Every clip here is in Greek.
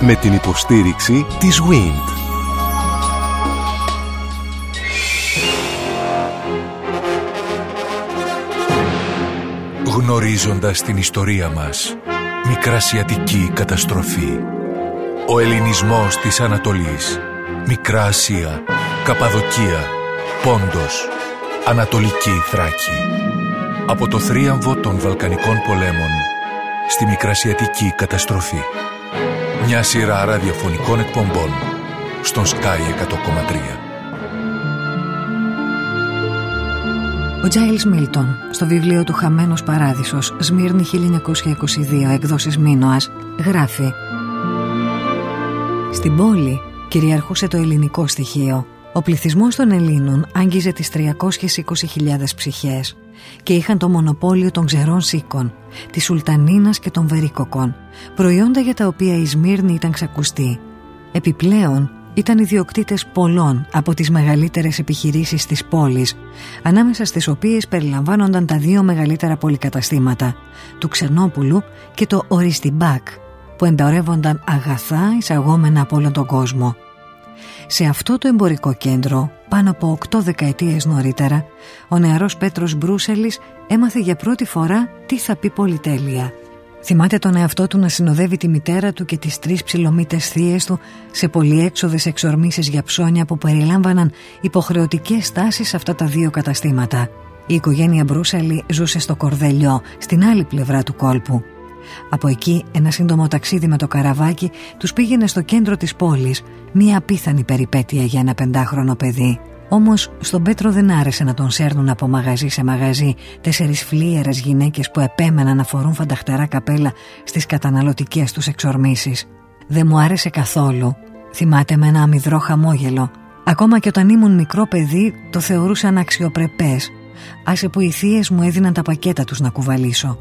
Με την υποστήριξη της WIND. Γνωρίζοντας την ιστορία μας, Μικρασιατική καταστροφή. Ο ελληνισμός της Ανατολής. Μικρά Ασία, Καπαδοκία, Πόντος, Ανατολική Θράκη. Από το θρίαμβο των Βαλκανικών πολέμων στη Μικρασιατική καταστροφή. Μια σειρά ραδιοφωνικών εκπομπών στον Sky 100,3. Ο Τζάιλς Μίλτον στο βιβλίο του «Χαμένος Παράδεισος» Σμύρνη 1922 εκδόσεις Μίνωας γράφει Στην πόλη κυριαρχούσε το ελληνικό στοιχείο ο πληθυσμός των Ελλήνων άγγιζε τις 320.000 ψυχές και είχαν το μονοπόλιο των ξερών σίκων, της Σουλτανίνας και των Βερίκοκων, προϊόντα για τα οποία η Σμύρνη ήταν ξακουστή. Επιπλέον, ήταν ιδιοκτήτες πολλών από τις μεγαλύτερες επιχειρήσεις της πόλης, ανάμεσα στις οποίες περιλαμβάνονταν τα δύο μεγαλύτερα πολυκαταστήματα, του Ξενόπουλου και το Οριστιμπάκ, που εμπορεύονταν αγαθά εισαγόμενα από όλον τον κόσμο. Σε αυτό το εμπορικό κέντρο, πάνω από οκτώ δεκαετίες νωρίτερα, ο νεαρός Πέτρος Μπρούσελης έμαθε για πρώτη φορά τι θα πει πολυτέλεια – Θυμάται τον εαυτό του να συνοδεύει τη μητέρα του και τις τρεις ψιλομύτες θείες του σε πολυέξοδες εξορμήσεις για ψώνια που περιλάμβαναν υποχρεωτικές στάσεις σε αυτά τα δύο καταστήματα. Η οικογένεια Μπρούσαλη ζούσε στο Κορδελιό, στην άλλη πλευρά του κόλπου. Από εκεί ένα σύντομο ταξίδι με το καραβάκι τους πήγαινε στο κέντρο της πόλης, μια απίθανη περιπέτεια για ένα πεντάχρονο παιδί. Όμως στον Πέτρο δεν άρεσε να τον σέρνουν από μαγαζί σε μαγαζί τέσσερις φλίερες γυναίκες που επέμεναν να φορούν φανταχτερά καπέλα στις καταναλωτικές τους εξορμήσεις. Δεν μου άρεσε καθόλου. Θυμάται με ένα αμυδρό χαμόγελο. Ακόμα και όταν ήμουν μικρό παιδί το θεωρούσαν αξιοπρεπές. Άσε που οι θείες μου έδιναν τα πακέτα τους να κουβαλήσω.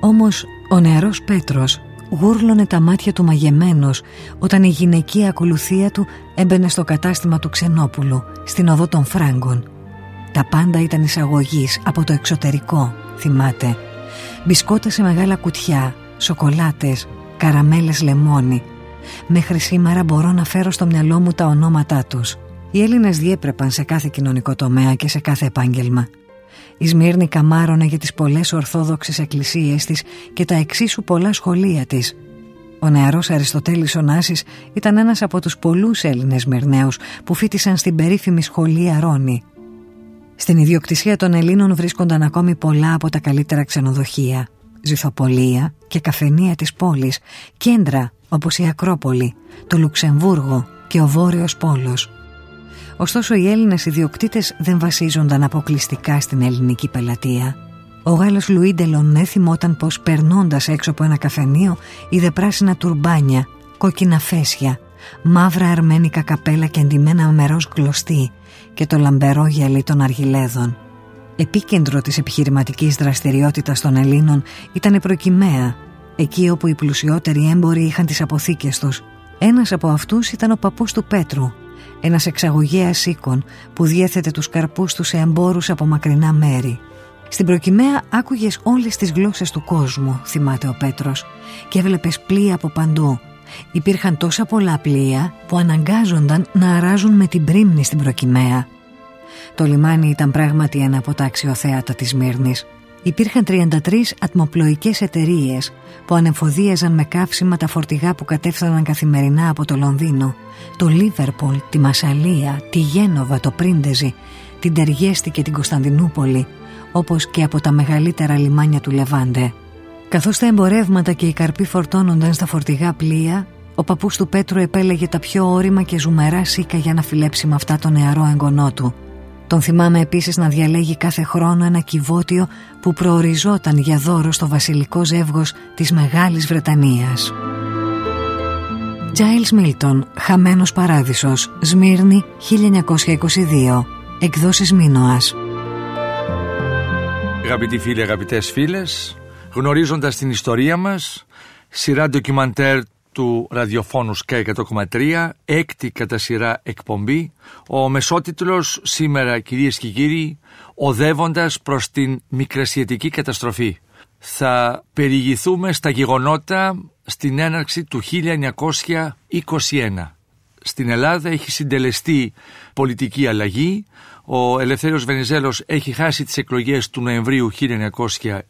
Όμως ο νεαρός Πέτρος γούρλωνε τα μάτια του μαγεμένος όταν η γυναικεία ακολουθία του έμπαινε στο κατάστημα του Ξενόπουλου, στην οδό των Φράγκων. Τα πάντα ήταν εισαγωγής από το εξωτερικό, θυμάται. Μπισκότα σε μεγάλα κουτιά, σοκολάτες, καραμέλες λεμόνι. Μέχρι σήμερα μπορώ να φέρω στο μυαλό μου τα ονόματά τους. Οι Έλληνες διέπρεπαν σε κάθε κοινωνικό τομέα και σε κάθε επάγγελμα. Η Σμύρνη καμάρωνε για τις πολλές ορθόδοξες εκκλησίες της και τα εξίσου πολλά σχολεία της. Ο νεαρός Αριστοτέλης Ωνάσης ήταν ένας από τους πολλούς Έλληνες Μυρναίους που φίτησαν στην περίφημη σχολή Αρώνη. Στην ιδιοκτησία των Ελλήνων βρίσκονταν ακόμη πολλά από τα καλύτερα ξενοδοχεία, ζυθοπολία και καφενεία της πόλης, κέντρα όπως η Ακρόπολη, το Λουξεμβούργο και ο Βόρειος Πόλος. Ωστόσο οι Έλληνες ιδιοκτήτες δεν βασίζονταν αποκλειστικά στην ελληνική πελατεία. Ο Γάλλος Λουί Ντελονέ θυμόταν πως περνώντας έξω από ένα καφενείο είδε πράσινα τουρμπάνια, κόκκινα φέσια, μαύρα αρμένικα καπέλα και εντυμένα με ροζ γλωστή και το λαμπερό γυαλί των αργυλέδων. Επίκεντρο της επιχειρηματικής δραστηριότητας των Ελλήνων ήταν η προκυμαία, εκεί όπου οι πλουσιότεροι έμποροι είχαν τις αποθήκες τους. Ένας από αυτούς ήταν ο παππούς του Πέτρου, ένας εξαγωγέας οίκων που διέθετε τους καρπούς του σε εμπόρους από μακρινά μέρη. Στην προκυμαία άκουγες όλες τις γλώσσες του κόσμου, θυμάται ο Πέτρος, και έβλεπες πλοία από παντού. Υπήρχαν τόσα πολλά πλοία που αναγκάζονταν να αράζουν με την πρίμνη στην προκυμαία. Το λιμάνι ήταν πράγματι ένα από τα αξιοθέατα της Μύρνης υπήρχαν 33 ατμοπλοϊκές εταιρείες που ανεφοδίαζαν με καύσιμα τα φορτηγά που κατέφθαναν καθημερινά από το Λονδίνο, το Λίβερπολ, τη Μασαλία, τη Γένοβα, το Πρίντεζι, την Τεργέστη και την Κωνσταντινούπολη, όπως και από τα μεγαλύτερα λιμάνια του Λεβάντε. Καθώς τα εμπορεύματα και οι καρποί φορτώνονταν στα φορτηγά πλοία, ο παππούς του Πέτρου επέλεγε τα πιο όρημα και ζουμερά σίκα για να φιλέψει με αυτά το νεαρό εγγονό του – τον θυμάμαι επίσης να διαλέγει κάθε χρόνο ένα κυβότιο που προοριζόταν για δώρο στο βασιλικό ζεύγος της Μεγάλης Βρετανίας. Giles Μίλτον, Χαμένος Παράδεισος, Σμύρνη, 1922, εκδόσεις Μίνωας. Αγαπητοί φίλοι, αγαπητές φίλες, γνωρίζοντας την ιστορία μας, σειρά ντοκιμαντέρ του ραδιοφώνου ΣΚΑ 100,3, έκτη κατά σειρά εκπομπή, ο μεσότιτλος σήμερα κυρίες και κύριοι, οδεύοντας προς την μικρασιατική καταστροφή. Θα περιηγηθούμε στα γεγονότα στην έναρξη του 1921. Στην Ελλάδα έχει συντελεστεί πολιτική αλλαγή. Ο Ελευθέριος Βενιζέλος έχει χάσει τις εκλογές του Νοεμβρίου 1920.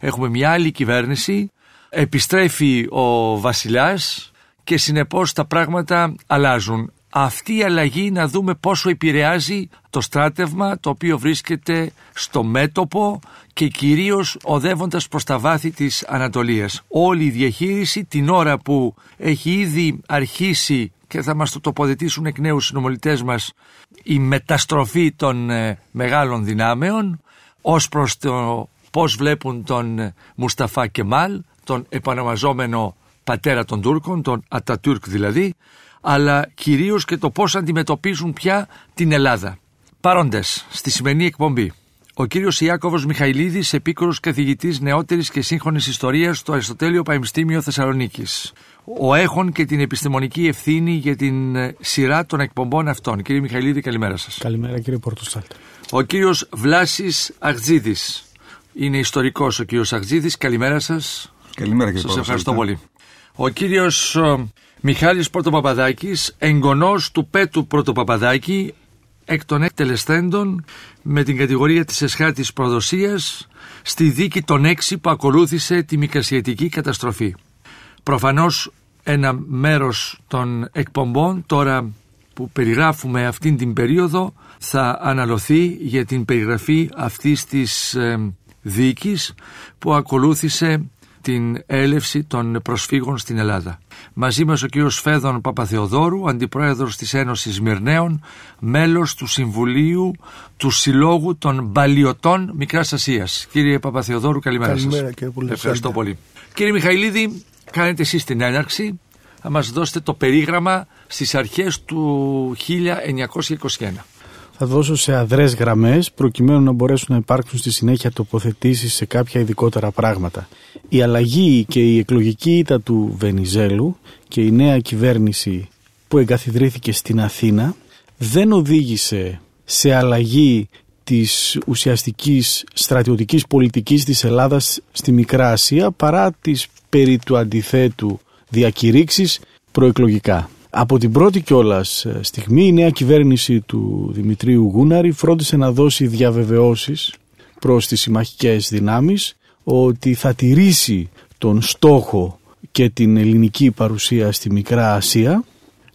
Έχουμε μια άλλη κυβέρνηση. Επιστρέφει ο Βασιλιάς και συνεπώς τα πράγματα αλλάζουν. Αυτή η αλλαγή να δούμε πόσο επηρεάζει το στράτευμα το οποίο βρίσκεται στο μέτωπο και κυρίως οδεύοντας προς τα βάθη της Ανατολίας. Όλη η διαχείριση την ώρα που έχει ήδη αρχίσει και θα μας το τοποθετήσουν εκ νέου συνομιλητές μας η μεταστροφή των ε, μεγάλων δυνάμεων ως προς το πώς βλέπουν τον ε, Μουσταφά Κεμάλ, τον επαναμαζόμενο πατέρα των Τούρκων, τον Ατατούρκ δηλαδή, αλλά κυρίως και το πώς αντιμετωπίζουν πια την Ελλάδα. Παρόντες στη σημερινή εκπομπή. Ο κύριος Ιάκωβος Μιχαηλίδης, επίκορος καθηγητής νεότερης και σύγχρονης ιστορίας στο Αριστοτέλειο Πανεπιστήμιο Θεσσαλονίκης. Ο έχων και την επιστημονική ευθύνη για την ε, σειρά των εκπομπών αυτών. Κύριε Μιχαηλίδη, καλημέρα σας. Καλημέρα κύριε Πορτοστάλτη. Ο κύριος Βλάσης Αγτζίδης. Είναι ιστορικός ο κύριος Αγτζίδης. Καλημέρα σας. Καλημέρα κύριε Σας ευχαριστώ πολύ. Ο κύριος Μιχάλης Πρωτοπαπαδάκης, εγγονός του Πέτου Πρωτοπαπαδάκη, εκ των εκτελεστέντων με την κατηγορία της εσχάτης προδοσίας στη δίκη των έξι που ακολούθησε τη Μικρασιατική καταστροφή. Προφανώς ένα μέρος των εκπομπών τώρα που περιγράφουμε αυτήν την περίοδο θα αναλωθεί για την περιγραφή αυτής της ε, δίκης που ακολούθησε την έλευση των προσφύγων στην Ελλάδα. Μαζί μας ο κύριος Φέδων Παπαθεοδόρου, αντιπρόεδρος της Ένωσης Μυρναίων, μέλος του Συμβουλίου του Συλλόγου των Μπαλιωτών Μικράς Ασίας. Κύριε Παπαθεοδόρου, καλημέρα, Καλημέρα σας. κύριε Πουλεσάντη. Ευχαριστώ πολύ. Κύριε Μιχαηλίδη, κάνετε εσείς την έναρξη. Θα μας δώσετε το περίγραμμα στις αρχές του 1921. Θα δώσω σε αδρές γραμμές προκειμένου να μπορέσουν να υπάρξουν στη συνέχεια τοποθετήσεις σε κάποια ειδικότερα πράγματα. Η αλλαγή και η εκλογική ήττα του Βενιζέλου και η νέα κυβέρνηση που εγκαθιδρύθηκε στην Αθήνα δεν οδήγησε σε αλλαγή της ουσιαστικής στρατιωτικής πολιτικής της Ελλάδας στη Μικρά Ασία παρά τις περί του αντιθέτου διακηρύξεις προεκλογικά. Από την πρώτη κιόλας στιγμή η νέα κυβέρνηση του Δημητρίου Γούναρη φρόντισε να δώσει διαβεβαιώσεις προς τις συμμαχικές δυνάμεις ότι θα τηρήσει τον στόχο και την ελληνική παρουσία στη Μικρά Ασία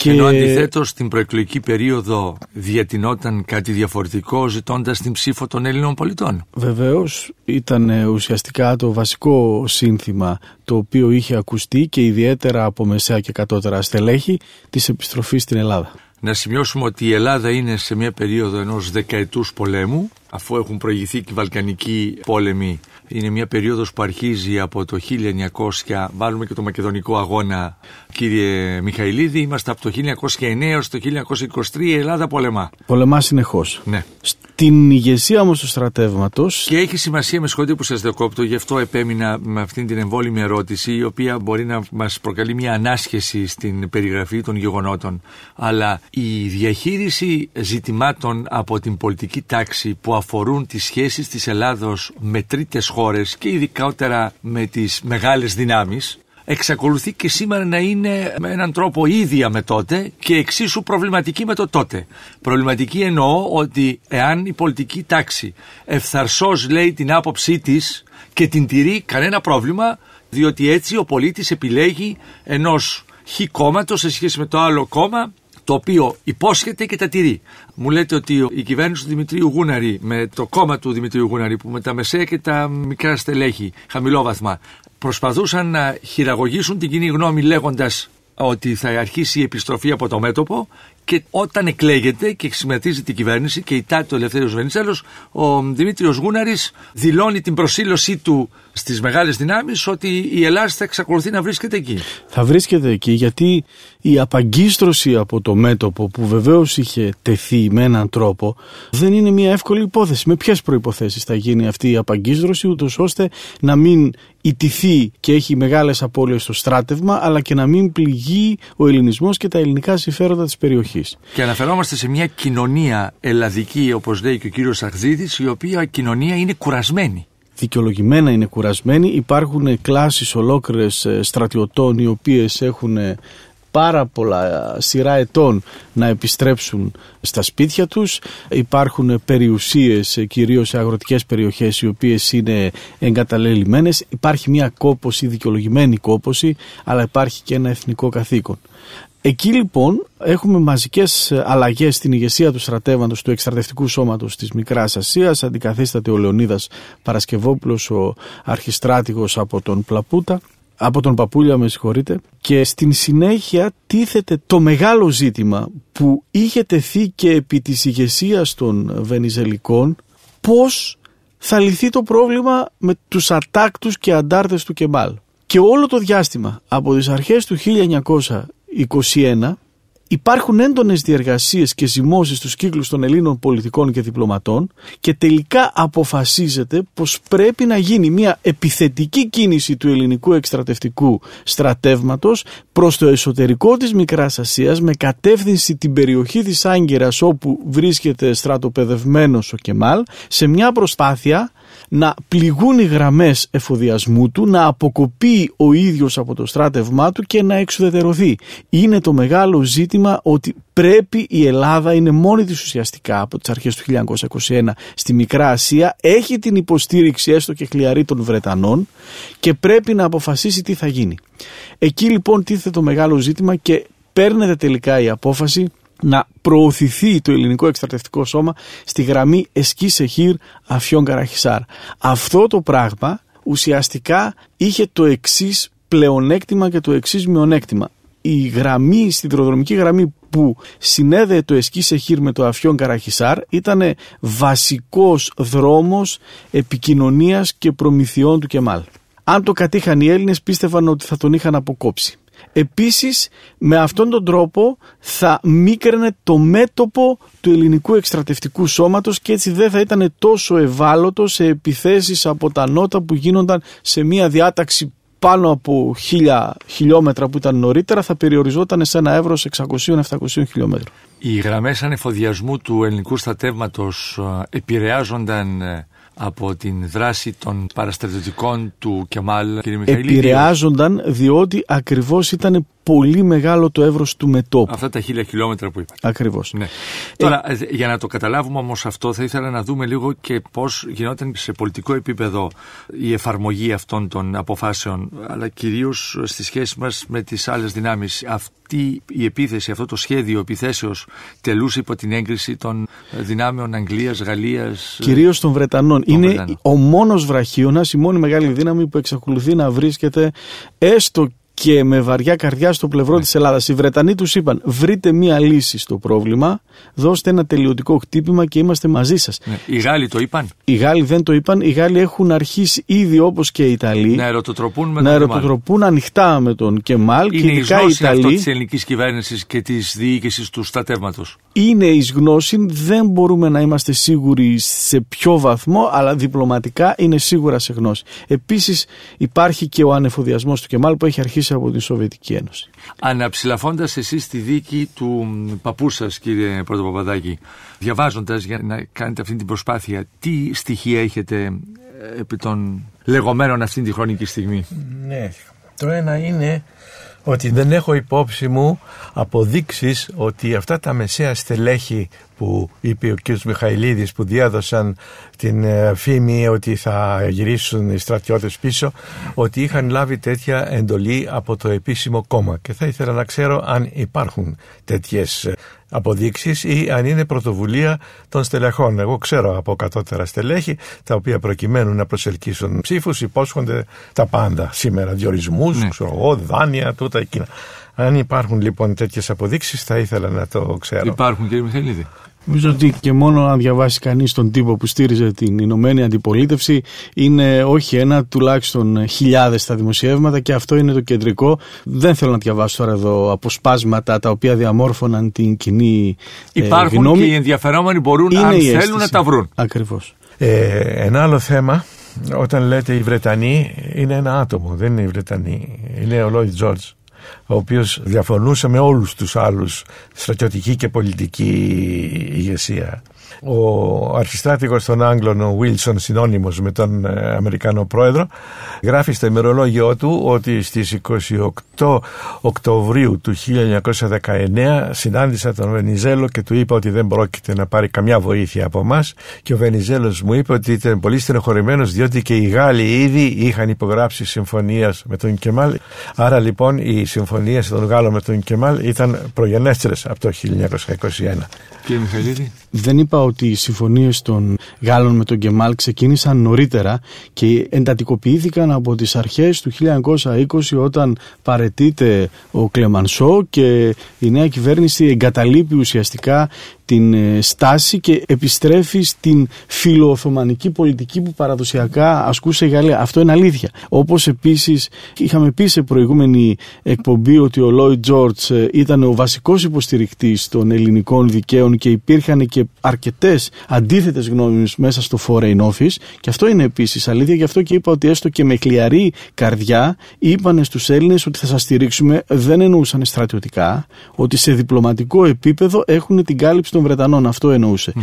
Και... Ενώ αντιθέτως στην προεκλογική περίοδο διατηνόταν κάτι διαφορετικό ζητώντας την ψήφο των Έλληνων πολιτών. Βεβαίως ήταν ε, ουσιαστικά το βασικό σύνθημα το οποίο είχε ακουστεί και ιδιαίτερα από μεσαία και κατώτερα στελέχη της επιστροφής στην Ελλάδα. Να σημειώσουμε ότι η Ελλάδα είναι σε μια περίοδο ενός δεκαετούς πολέμου αφού έχουν προηγηθεί και οι Βαλκανικοί πόλεμοι είναι μια περίοδος που αρχίζει από το 1900, βάλουμε και το Μακεδονικό αγώνα κύριε Μιχαηλίδη, είμαστε από το 1909 έως το 1923 η Ελλάδα πολεμά. Πολεμά συνεχώς. Ναι. Στην ηγεσία όμως του στρατεύματος... Και έχει σημασία με σχόλια που σας δεκόπτω, γι' αυτό επέμεινα με αυτήν την εμβόλυμη ερώτηση, η οποία μπορεί να μας προκαλεί μια ανάσχεση στην περιγραφή των γεγονότων. Αλλά η διαχείριση ζητημάτων από την πολιτική τάξη που αφορούν τις σχέσεις της Ελλάδος με τρίτες χώρες και ειδικότερα με τις μεγάλες δυνάμεις, εξακολουθεί και σήμερα να είναι με έναν τρόπο ίδια με τότε και εξίσου προβληματική με το τότε. Προβληματική εννοώ ότι εάν η πολιτική τάξη ευθαρσώς λέει την άποψή της και την τηρεί κανένα πρόβλημα διότι έτσι ο πολίτης επιλέγει ενός χ κόμματος σε σχέση με το άλλο κόμμα το οποίο υπόσχεται και τα τηρεί. Μου λέτε ότι η κυβέρνηση του Δημητρίου Γούναρη με το κόμμα του Δημητρίου Γούναρη που με τα μεσαία και τα μικρά στελέχη, χαμηλόβαθμα, προσπαθούσαν να χειραγωγήσουν την κοινή γνώμη λέγοντας ότι θα αρχίσει η επιστροφή από το μέτωπο και όταν εκλέγεται και συμμετείζει την κυβέρνηση και η τάτη του Ελευθέριος Βενιζέλος, ο Δημήτριος Γούναρης δηλώνει την προσήλωσή του στις μεγάλες δυνάμεις ότι η Ελλάδα θα εξακολουθεί να βρίσκεται εκεί. Θα βρίσκεται εκεί γιατί η απαγκίστρωση από το μέτωπο που βεβαίως είχε τεθεί με έναν τρόπο δεν είναι μια εύκολη υπόθεση. Με ποιες προϋποθέσεις θα γίνει αυτή η απαγκίστρωση ούτως ώστε να μην ιτηθεί και έχει μεγάλες απώλειες στο στράτευμα αλλά και να μην πληγεί ο ελληνισμός και τα ελληνικά συμφέροντα της περιοχής. Και αναφερόμαστε σε μια κοινωνία ελλαδική όπως λέει και ο κύριος Αχζίδης η οποία κοινωνία είναι κουρασμένη. δικαιολογημένα είναι κουρασμένοι. Υπάρχουν κλάσεις ολόκληρες ε, στρατιωτών οι οποίες έχουν πάρα πολλά σειρά ετών να επιστρέψουν στα σπίτια τους. Υπάρχουν περιουσίες κυρίως σε αγροτικές περιοχές οι οποίες είναι εγκαταλελειμμένες. Υπάρχει μια κόποση, δικαιολογημένη κόποση, αλλά υπάρχει και ένα εθνικό καθήκον. Εκεί λοιπόν έχουμε μαζικές αλλαγές στην ηγεσία του στρατεύματος του εκστρατευτικού σώματος της Μικράς Ασίας. Αντικαθίσταται ο Λεωνίδας Παρασκευόπουλος, ο αρχιστράτηγος από τον Πλαπούτα από τον Παπούλια με συγχωρείτε και στην συνέχεια τίθεται το μεγάλο ζήτημα που είχε τεθεί και επί της ηγεσίας των Βενιζελικών πώς θα λυθεί το πρόβλημα με τους ατάκτους και αντάρτες του Κεμάλ. Και όλο το διάστημα από τις αρχές του 1921 Υπάρχουν έντονες διεργασίες και ζυμώσεις στους κύκλους των Ελλήνων πολιτικών και διπλωματών και τελικά αποφασίζεται πως πρέπει να γίνει μια επιθετική κίνηση του ελληνικού εκστρατευτικού στρατεύματος προς το εσωτερικό της Μικράς Ασίας με κατεύθυνση την περιοχή της Άγκυρας όπου βρίσκεται στρατοπεδευμένος ο Κεμάλ σε μια προσπάθεια να πληγούν οι γραμμές εφοδιασμού του, να αποκοπεί ο ίδιος από το στράτευμά του και να εξουδετερωθεί. Είναι το μεγάλο ζήτημα ότι πρέπει η Ελλάδα, είναι μόνη της ουσιαστικά από τις αρχές του 1921 στη Μικρά Ασία, έχει την υποστήριξη έστω και χλιαρή των Βρετανών και πρέπει να αποφασίσει τι θα γίνει. Εκεί λοιπόν τίθεται το μεγάλο ζήτημα και παίρνεται τελικά η απόφαση να προωθηθεί το ελληνικό εκστρατευτικό σώμα στη γραμμή Εσκή Σεχίρ Αφιόν Καραχισάρ. Αυτό το πράγμα ουσιαστικά είχε το εξής πλεονέκτημα και το εξής μειονέκτημα. Η γραμμή, στην τροδρομική γραμμή που συνέδεε το Εσκή Σεχίρ με το Αφιόν Καραχισάρ ήταν βασικός δρόμος επικοινωνίας και προμηθειών του Κεμάλ. Αν το κατήχαν οι Έλληνες πίστευαν ότι θα τον είχαν αποκόψει. Επίσης με αυτόν τον τρόπο θα μίκραινε το μέτωπο του ελληνικού εκστρατευτικού σώματος και έτσι δεν θα ήταν τόσο ευάλωτο σε επιθέσεις από τα νότα που γίνονταν σε μια διάταξη πάνω από χίλια χιλιόμετρα που ήταν νωρίτερα θα περιοριζόταν σε ένα εύρος 600-700 χιλιόμετρων. Οι γραμμές ανεφοδιασμού του ελληνικού στρατεύματος ε, επηρεάζονταν ε, από την δράση των παραστρατιωτικών του Κεμάλ, κύριε Μιχαήλ. Επηρεάζονταν διότι ακριβώς ήταν πολύ μεγάλο το εύρος του μετόπου. Αυτά τα χίλια χιλιόμετρα που είπα. Ακριβώς. Ναι. Τώρα, ε, για να το καταλάβουμε όμως αυτό, θα ήθελα να δούμε λίγο και πώς γινόταν σε πολιτικό επίπεδο η εφαρμογή αυτών των αποφάσεων, αλλά κυρίως στη σχέση μας με τις άλλες δυνάμεις. Αυτή η επίθεση, αυτό το σχέδιο επιθέσεως τελούσε υπό την έγκριση των δυνάμεων Αγγλίας, Γαλλίας... Κυρίως των Βρετανών. Είναι ο μόνος βραχίωνας, η μόνη μεγάλη δύναμη που εξακολουθεί να βρίσκεται έστω και με βαριά καρδιά στο πλευρό ναι. της Ελλάδας. Οι Βρετανοί τους είπαν βρείτε μία λύση στο πρόβλημα, δώστε ένα τελειωτικό χτύπημα και είμαστε μαζί σας. Ναι. Οι Γάλλοι το είπαν. Οι Γάλλοι δεν το είπαν. Οι Γάλλοι έχουν αρχίσει ήδη όπως και οι Ιταλοί να ερωτοτροπούν, με να ερωτοτροπούν ανοιχτά με τον Κεμάλ Είναι και ειδικά η οι Ιταλοί. αυτός της ελληνικής κυβέρνησης και της διοίκησης του στρατεύματος. Είναι εις γνώση, δεν μπορούμε να είμαστε σίγουροι σε ποιο βαθμό, αλλά διπλωματικά είναι σίγουρα σε γνώση. Επίσης υπάρχει και ο ανεφοδιασμός του Κεμάλ που έχει αρχίσει από την Σοβιετική Ένωση. Αναψηλαφώντα εσείς τη δίκη του παππού σας, κύριε Πρωτοπαπαδάκη, διαβάζοντας για να κάνετε αυτή την προσπάθεια, τι στοιχεία έχετε ε, επί των λεγόμενων αυτή τη χρονική στιγμή; Ναι. Το ένα είναι ότι δεν έχω υπόψη μου αποδείξεις ότι αυτά τα μεσαία στελέχη που είπε ο κ. Μιχαηλίδης που διέδωσαν την ε, φήμη ότι θα γυρίσουν οι στρατιώτες πίσω ότι είχαν λάβει τέτοια εντολή από το επίσημο κόμμα και θα ήθελα να ξέρω αν υπάρχουν τέτοιες ε, αποδείξεις ή αν είναι πρωτοβουλία των στελεχών. Εγώ ξέρω από κατώτερα στελέχη τα οποία προκειμένου να προσελκύσουν ψήφους υπόσχονται τα πάντα σήμερα, διορισμούς, ναι. ξέρω δάνεια, τούτα εκείνα. Αν υπάρχουν λοιπόν τέτοιες αποδείξεις θα ήθελα να το ξέρω. Υπάρχουν κύριε Μιχαηλίδη. Νομίζω ότι και μόνο αν διαβάσει κανείς τον τύπο που στήριζε την Ηνωμένη Αντιπολίτευση είναι όχι ένα, τουλάχιστον χιλιάδες τα δημοσιεύματα και αυτό είναι το κεντρικό. Δεν θέλω να διαβάσω τώρα εδώ αποσπάσματα τα οποία διαμόρφωναν την κοινή ε, Υπάρχουν γνώμη. και οι ενδιαφερόμενοι μπορούν, Είναι αν η θέλουν, αίσθηση. να τα βρουν. Ακριβώς. Ε, ένα άλλο θέμα, όταν λέτε οι Βρετανοί, είναι ένα άτομο, δεν είναι οι Βρετανοί. Είναι ο Λόιτ Τζόρτζ, ο οποίος διαφωνούσε με όλους τους άλλους στρατιωτική και πολιτική ηγεσία. Ο αρχιστράτηγος των Άγγλων, ο Βίλσον, συνώνυμος με τον ε, Αμερικανό πρόεδρο, γράφει στο ημερολόγιο του ότι στις 28 Οκτωβρίου του 1919 συνάντησα τον Βενιζέλο και του είπα ότι δεν πρόκειται να πάρει καμιά βοήθεια από εμάς και ο Βενιζέλος μου είπε ότι ήταν πολύ στενοχωρημένος διότι και οι Γάλλοι ήδη είχαν υπογράψει συμφωνία με τον Κεμάλ. Άρα λοιπόν οι συμφωνίες των Γάλλων με τον Κεμάλ ήταν προγενέστερες από το 1921. Κύριε Μιχαηλίδη. Δεν είπα ότι οι συμφωνίες των Γάλλων με τον Κεμάλ ξεκίνησαν νωρίτερα και εντατικοποιήθηκαν από τις αρχές του 1920 όταν παρετείται ο Κλεμανσό και η νέα κυβέρνηση εγκαταλείπει ουσιαστικά την ε, στάση και επιστρέφει στην φιλοοθωμανική πολιτική που παραδοσιακά ασκούσε η Γαλλία. Αυτό είναι αλήθεια. Όπως επίσης είχαμε πει σε προηγούμενη εκπομπή ότι ο Λόιτ Τζόρτς ε, ήταν ο βασικός υποστηρικτής των ελληνικών δικαίων και υπήρχαν και αρκετές αντίθετες γνώμες μέσα στο Foreign Office και αυτό είναι επίσης αλήθεια. Γι' αυτό και είπα ότι έστω και με χλιαρή καρδιά είπαν στους Έλληνες ότι θα σας στηρίξουμε. Δεν εννοούσαν στρατιωτικά, ότι σε διπλωματικό επίπεδο έχουν την κάλυψη των των Βρετανών. Αυτό εννοούσε.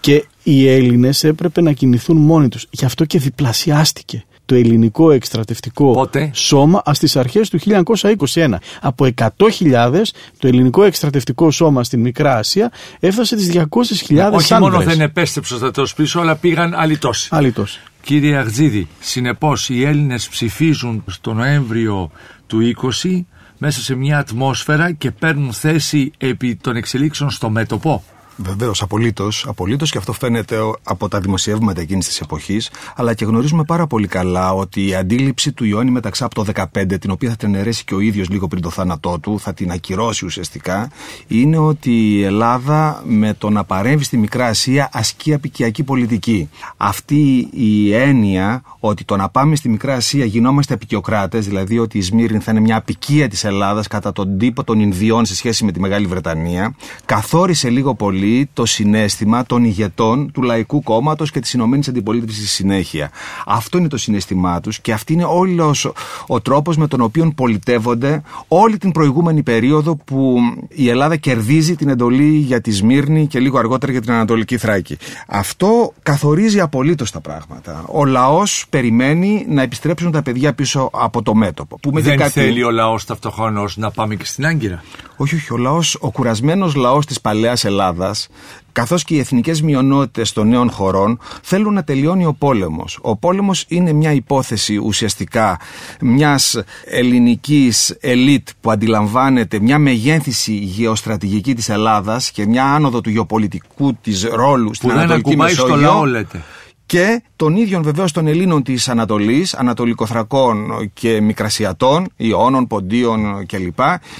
Και οι Έλληνες έπρεπε να κινηθούν μόνοι τους. Γι' αυτό και διπλασιάστηκε το ελληνικό εκστρατευτικό Πότε; σώμα στις αρχές του 1921. Από 100.000 το ελληνικό εκστρατευτικό σώμα στην Μικρά Ασία έφτασε τις 200.000 Όχι άνδρες. μόνο δεν επέστρεψε ο στρατός πίσω, αλλά πήγαν άλλοι τόσοι. Άλλη τόση. Κύριε Αγτζίδη, συνεπώς οι Έλληνες ψηφίζουν στο Νοέμβριο του 20 μέσα σε μια ατμόσφαιρα και παίρνουν θέση επί των εξελίξεων στο μέτωπο; Βεβαίως, απολύτως. Απολύτως και αυτό φαίνεται από τα δημοσιεύματα εκείνης της εποχής. Αλλά και γνωρίζουμε πάρα πολύ καλά ότι η αντίληψη του Ιωάννη Μεταξά από το 15, την οποία θα την αιρέσει και ο ίδιος λίγο πριν το θάνατό του, θα την ακυρώσει ουσιαστικά, είναι ότι η Ελλάδα με το να παρέμβει στη Μικρά Ασία ασκεί απικιακή πολιτική. Αυτή η έννοια ότι το να πάμε στη Μικρά Ασία γινόμαστε απεικιοκράτες, δηλαδή ότι η Σμύρνη θα είναι μια απικία της Ελλάδας κατά τον τύπο των Ινδιών σε σχέση με τη Μεγάλη Βρετανία, καθόρισε λίγο πολύ το συνέστημα των ηγετών του Λαϊκού Κόμματος και της Ηνωμένης Αντιπολίτευσης στη συνέχεια. Αυτό είναι το συνέστημά τους και αυτή είναι όλος ο τρόπος με τον οποίο πολιτεύονται όλη την προηγούμενη περίοδο που η Ελλάδα κερδίζει την εντολή για τη Σμύρνη και λίγο αργότερα για την Ανατολική Θράκη. Αυτό καθορίζει απολύτως τα πράγματα. Ο λαός περιμένει να επιστρέψουν τα παιδιά πίσω από το μέτωπο. Που με Δεν δεκαετή- θέλει ο λαός ταυτοχρόνως να πάμε και στην Άγκυρα; όχι, όχι. Ο λαός, ο κουρασμένος λαός της παλαιάς Ελλάδας, καθώς και οι εθνικές μειονότητες των νέων χωρών, θέλουν να τελειώνει ο πόλεμος. Ο πόλεμος είναι μια υπόθεση ουσιαστικά μιας ελληνικής ελίτ που αντιλαμβάνεται μια μεγέθυνση γεωστρατηγική της Ελλάδας και μια άνοδο του γεωπολιτικού της ρόλου στην Που δεν Ανατολική ακουμπάει στο Μεσόγειο λαό, λέτε. Και των ίδιων βεβαίως των Ελλήνων της Ανατολής, Ανατολικοθρακών και Μικρασιατών, Ιώνων, Ποντίων κλπ.,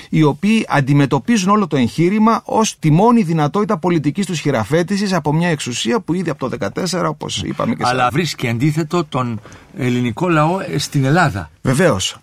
οι οποίοι αντιμετωπίζουν όλο το εγχείρημα ως τη μόνη δυνατότητα πολιτικής τους χειραφέτησης από μια εξουσία που ήδη από το 2014, όπως είπαμε και Αλλά βρίσκει αντίθετο τον ελληνικό λαό ε, στην Ελλάδα. Βεβαίως.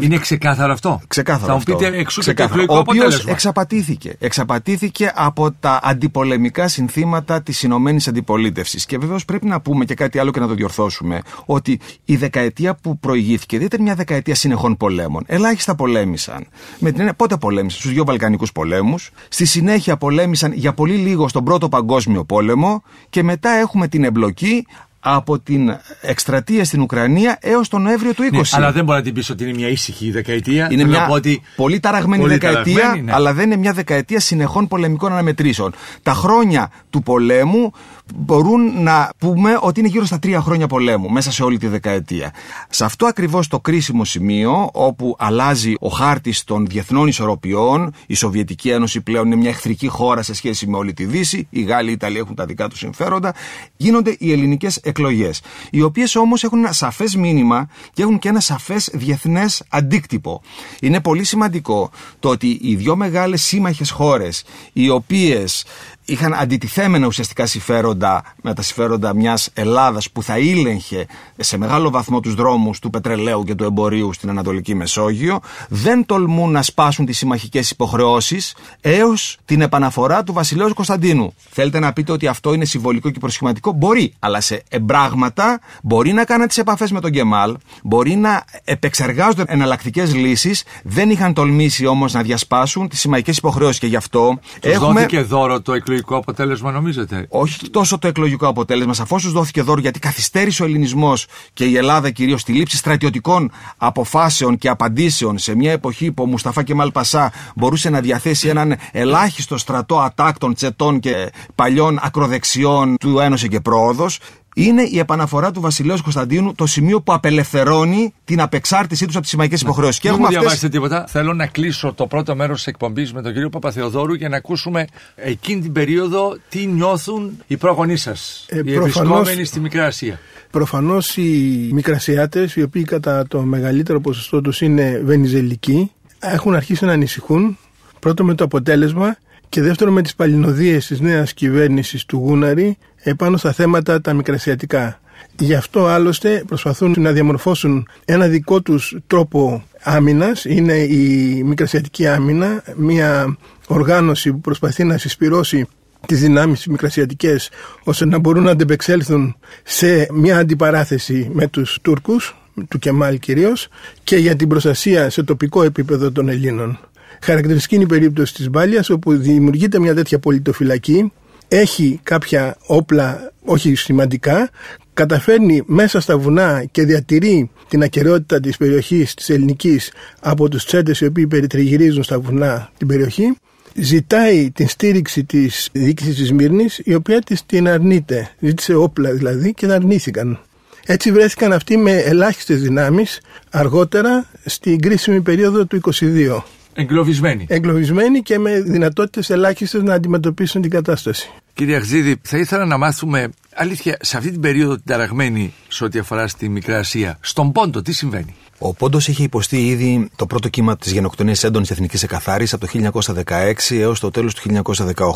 Είναι ξεκάθαρο αυτό. Ξεκάθαρο Θα μου αυτό. πείτε εξού και το Ξεκάθαρο. εκλογικό Ο οποίος αποτέλεσμα. εξαπατήθηκε. Εξαπατήθηκε από τα αντιπολεμικά συνθήματα της Ηνωμένης Αντιπολίτευσης. Και βεβαίως πρέπει να πούμε και κάτι άλλο και να το διορθώσουμε, ότι η δεκαετία που προηγήθηκε δεν ήταν μια δεκαετία συνεχών πολέμων. Ελάχιστα πολέμησαν. Με την έννοια, πότε πολέμησαν, στους δύο Βαλκανικούς πολέμους. Στη συνέχεια πολέμησαν για πολύ λίγο στον Πρώτο Παγκόσμιο Πόλεμο και μετά έχουμε την εμπλοκή από την εκστρατεία στην Ουκρανία έως τον Νοέμβριο του 20. Ναι, αλλά δεν μπορεί να την πεις ότι είναι μια ήσυχη δεκαετία. Είναι Θέλω να μια πω ότι πολύ ταραγμένη πολύ δεκαετία, ταραγμένη, ναι. αλλά δεν είναι μια δεκαετία συνεχών πολεμικών αναμετρήσεων. Τα χρόνια του πολέμου μπορούν να πούμε ότι είναι γύρω στα τρία χρόνια πολέμου μέσα σε όλη τη δεκαετία. Σε αυτό ακριβώς το κρίσιμο σημείο όπου αλλάζει ο χάρτης των διεθνών ισορροπιών, η Σοβιετική Ένωση πλέον είναι μια εχθρική χώρα σε σχέση με όλη τη Δύση, οι Γάλλοι, οι Ιταλοί έχουν τα δικά τους συμφέροντα, γίνονται οι ελληνικές εκλογές, οι οποίες όμως έχουν ένα σαφές μήνυμα και έχουν και ένα σαφές διεθνές αντίκτυπο. Είναι πολύ σημαντικό το ότι οι δύο μεγάλες σύμμαχες χώρες, οι οποίες είχαν αντιτιθέμενα ουσιαστικά συμφέροντα με τα συμφέροντα μιας Ελλάδας που θα ήλεγχε σε μεγάλο βαθμό τους δρόμους του πετρελαίου και του εμπορίου στην Ανατολική Μεσόγειο δεν τολμούν να σπάσουν τις συμμαχικές υποχρεώσεις έως την επαναφορά του βασιλέως Κωνσταντίνου. Θέλετε να πείτε ότι αυτό είναι συμβολικό και προσχηματικό; Μπορεί, αλλά σε εμπράγματα μπορεί να κάνουν τις επαφές με τον Κεμάλ, μπορεί να επεξεργάζονται εναλλακτικές λύσεις, δεν είχαν τολμήσει όμως να διασπάσουν τις συμμαχικές υποχρεώσεις και γι' αυτό Τους δόθηκε δώρο το εκλογικό εκλογικό αποτέλεσμα, νομίζετε; Όχι τόσο το εκλογικό αποτέλεσμα. Σαφώς τους δόθηκε δώρο γιατί καθυστέρησε ο ελληνισμός και η Ελλάδα κυρίως στη λήψη στρατιωτικών αποφάσεων και απαντήσεων σε μια εποχή που ο Μουσταφά Κεμάλ Πασά μπορούσε να διαθέσει έναν ελάχιστο στρατό ατάκτων, τσετών και παλιών ακροδεξιών του Ένωση και Πρόοδος είναι η επαναφορά του Βασιλέως Κωνσταντίνου το σημείο που απελευθερώνει την απεξάρτησή τους από τις σημαϊκέ υποχρεώσεις. Δεν μου διαβάσετε τίποτα. Θέλω να κλείσω το πρώτο μέρος της εκπομπής με τον κύριο Παπαθεοδόρου για να ακούσουμε εκείνη την περίοδο τι νιώθουν οι πρόγονεί σας, ε, οι επισκόμενοι στη Μικρά Ασία. Προφανώς οι Μικρασιάτες, οι οποίοι κατά το μεγαλύτερο ποσοστό τους είναι βενιζελικοί, έχουν αρχίσει να ανησυχούν πρώτο με το αποτέλεσμα και δεύτερο με τις παλινοδίες της νέας κυβέρνησης του Γούναρη επάνω στα θέματα τα μικρασιατικά. Γι' αυτό άλλωστε προσπαθούν να διαμορφώσουν ένα δικό τους τρόπο άμυνας. Είναι η μικρασιατική άμυνα, μια οργάνωση που προσπαθεί να συσπυρώσει τις δυνάμεις μικρασιατικές ώστε να μπορούν να αντεπεξέλθουν σε μια αντιπαράθεση με τους Τούρκους, του Κεμάλ κυρίως, και για την προστασία σε τοπικό επίπεδο των Ελλήνων. Χαρακτηριστική είναι η περίπτωση της Μπάλιας όπου δημιουργείται μια τέτοια πολιτοφυλακή έχει κάποια όπλα όχι σημαντικά, καταφέρνει μέσα στα βουνά και διατηρεί την ακαιρεότητα της περιοχής της ελληνικής από τους τσέντες οι οποίοι περιτριγυρίζουν στα βουνά την περιοχή ζητάει την στήριξη της διοίκησης της Μύρνης η οποία της την αρνείται ζήτησε όπλα δηλαδή και τα αρνήθηκαν έτσι βρέθηκαν αυτοί με ελάχιστες δυνάμεις αργότερα στην κρίσιμη περίοδο του 22 Εγκλωβισμένοι. Εγκλωβισμένοι και με δυνατότητες ελάχιστες να αντιμετωπίσουν την κατάσταση. Κύριε Αχζίδη, θα ήθελα να μάθουμε αλήθεια σε αυτή την περίοδο την ταραγμένη σε ό,τι αφορά στη Μικρά Ασία. Στον Πόντο, τι συμβαίνει; Ο Πόντος είχε υποστεί ήδη το πρώτο κύμα της γενοκτονίας έντονης εθνικής εκαθάρισης από το 1916 έως το τέλος του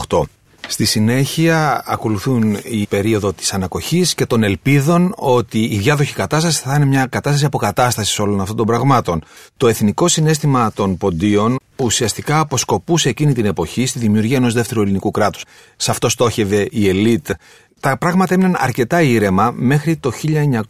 1918. Στη συνέχεια ακολουθούν η περίοδο της ανακοχής και των ελπίδων ότι η διάδοχη κατάσταση θα είναι μια κατάσταση αποκατάστασης όλων αυτών των πραγμάτων. Το εθνικό συνέστημα των ποντίων που ουσιαστικά αποσκοπούσε εκείνη την εποχή στη δημιουργία ενός δεύτερου ελληνικού κράτους. Σε αυτό στόχευε η ελίτ τα πράγματα έμειναν αρκετά ήρεμα μέχρι το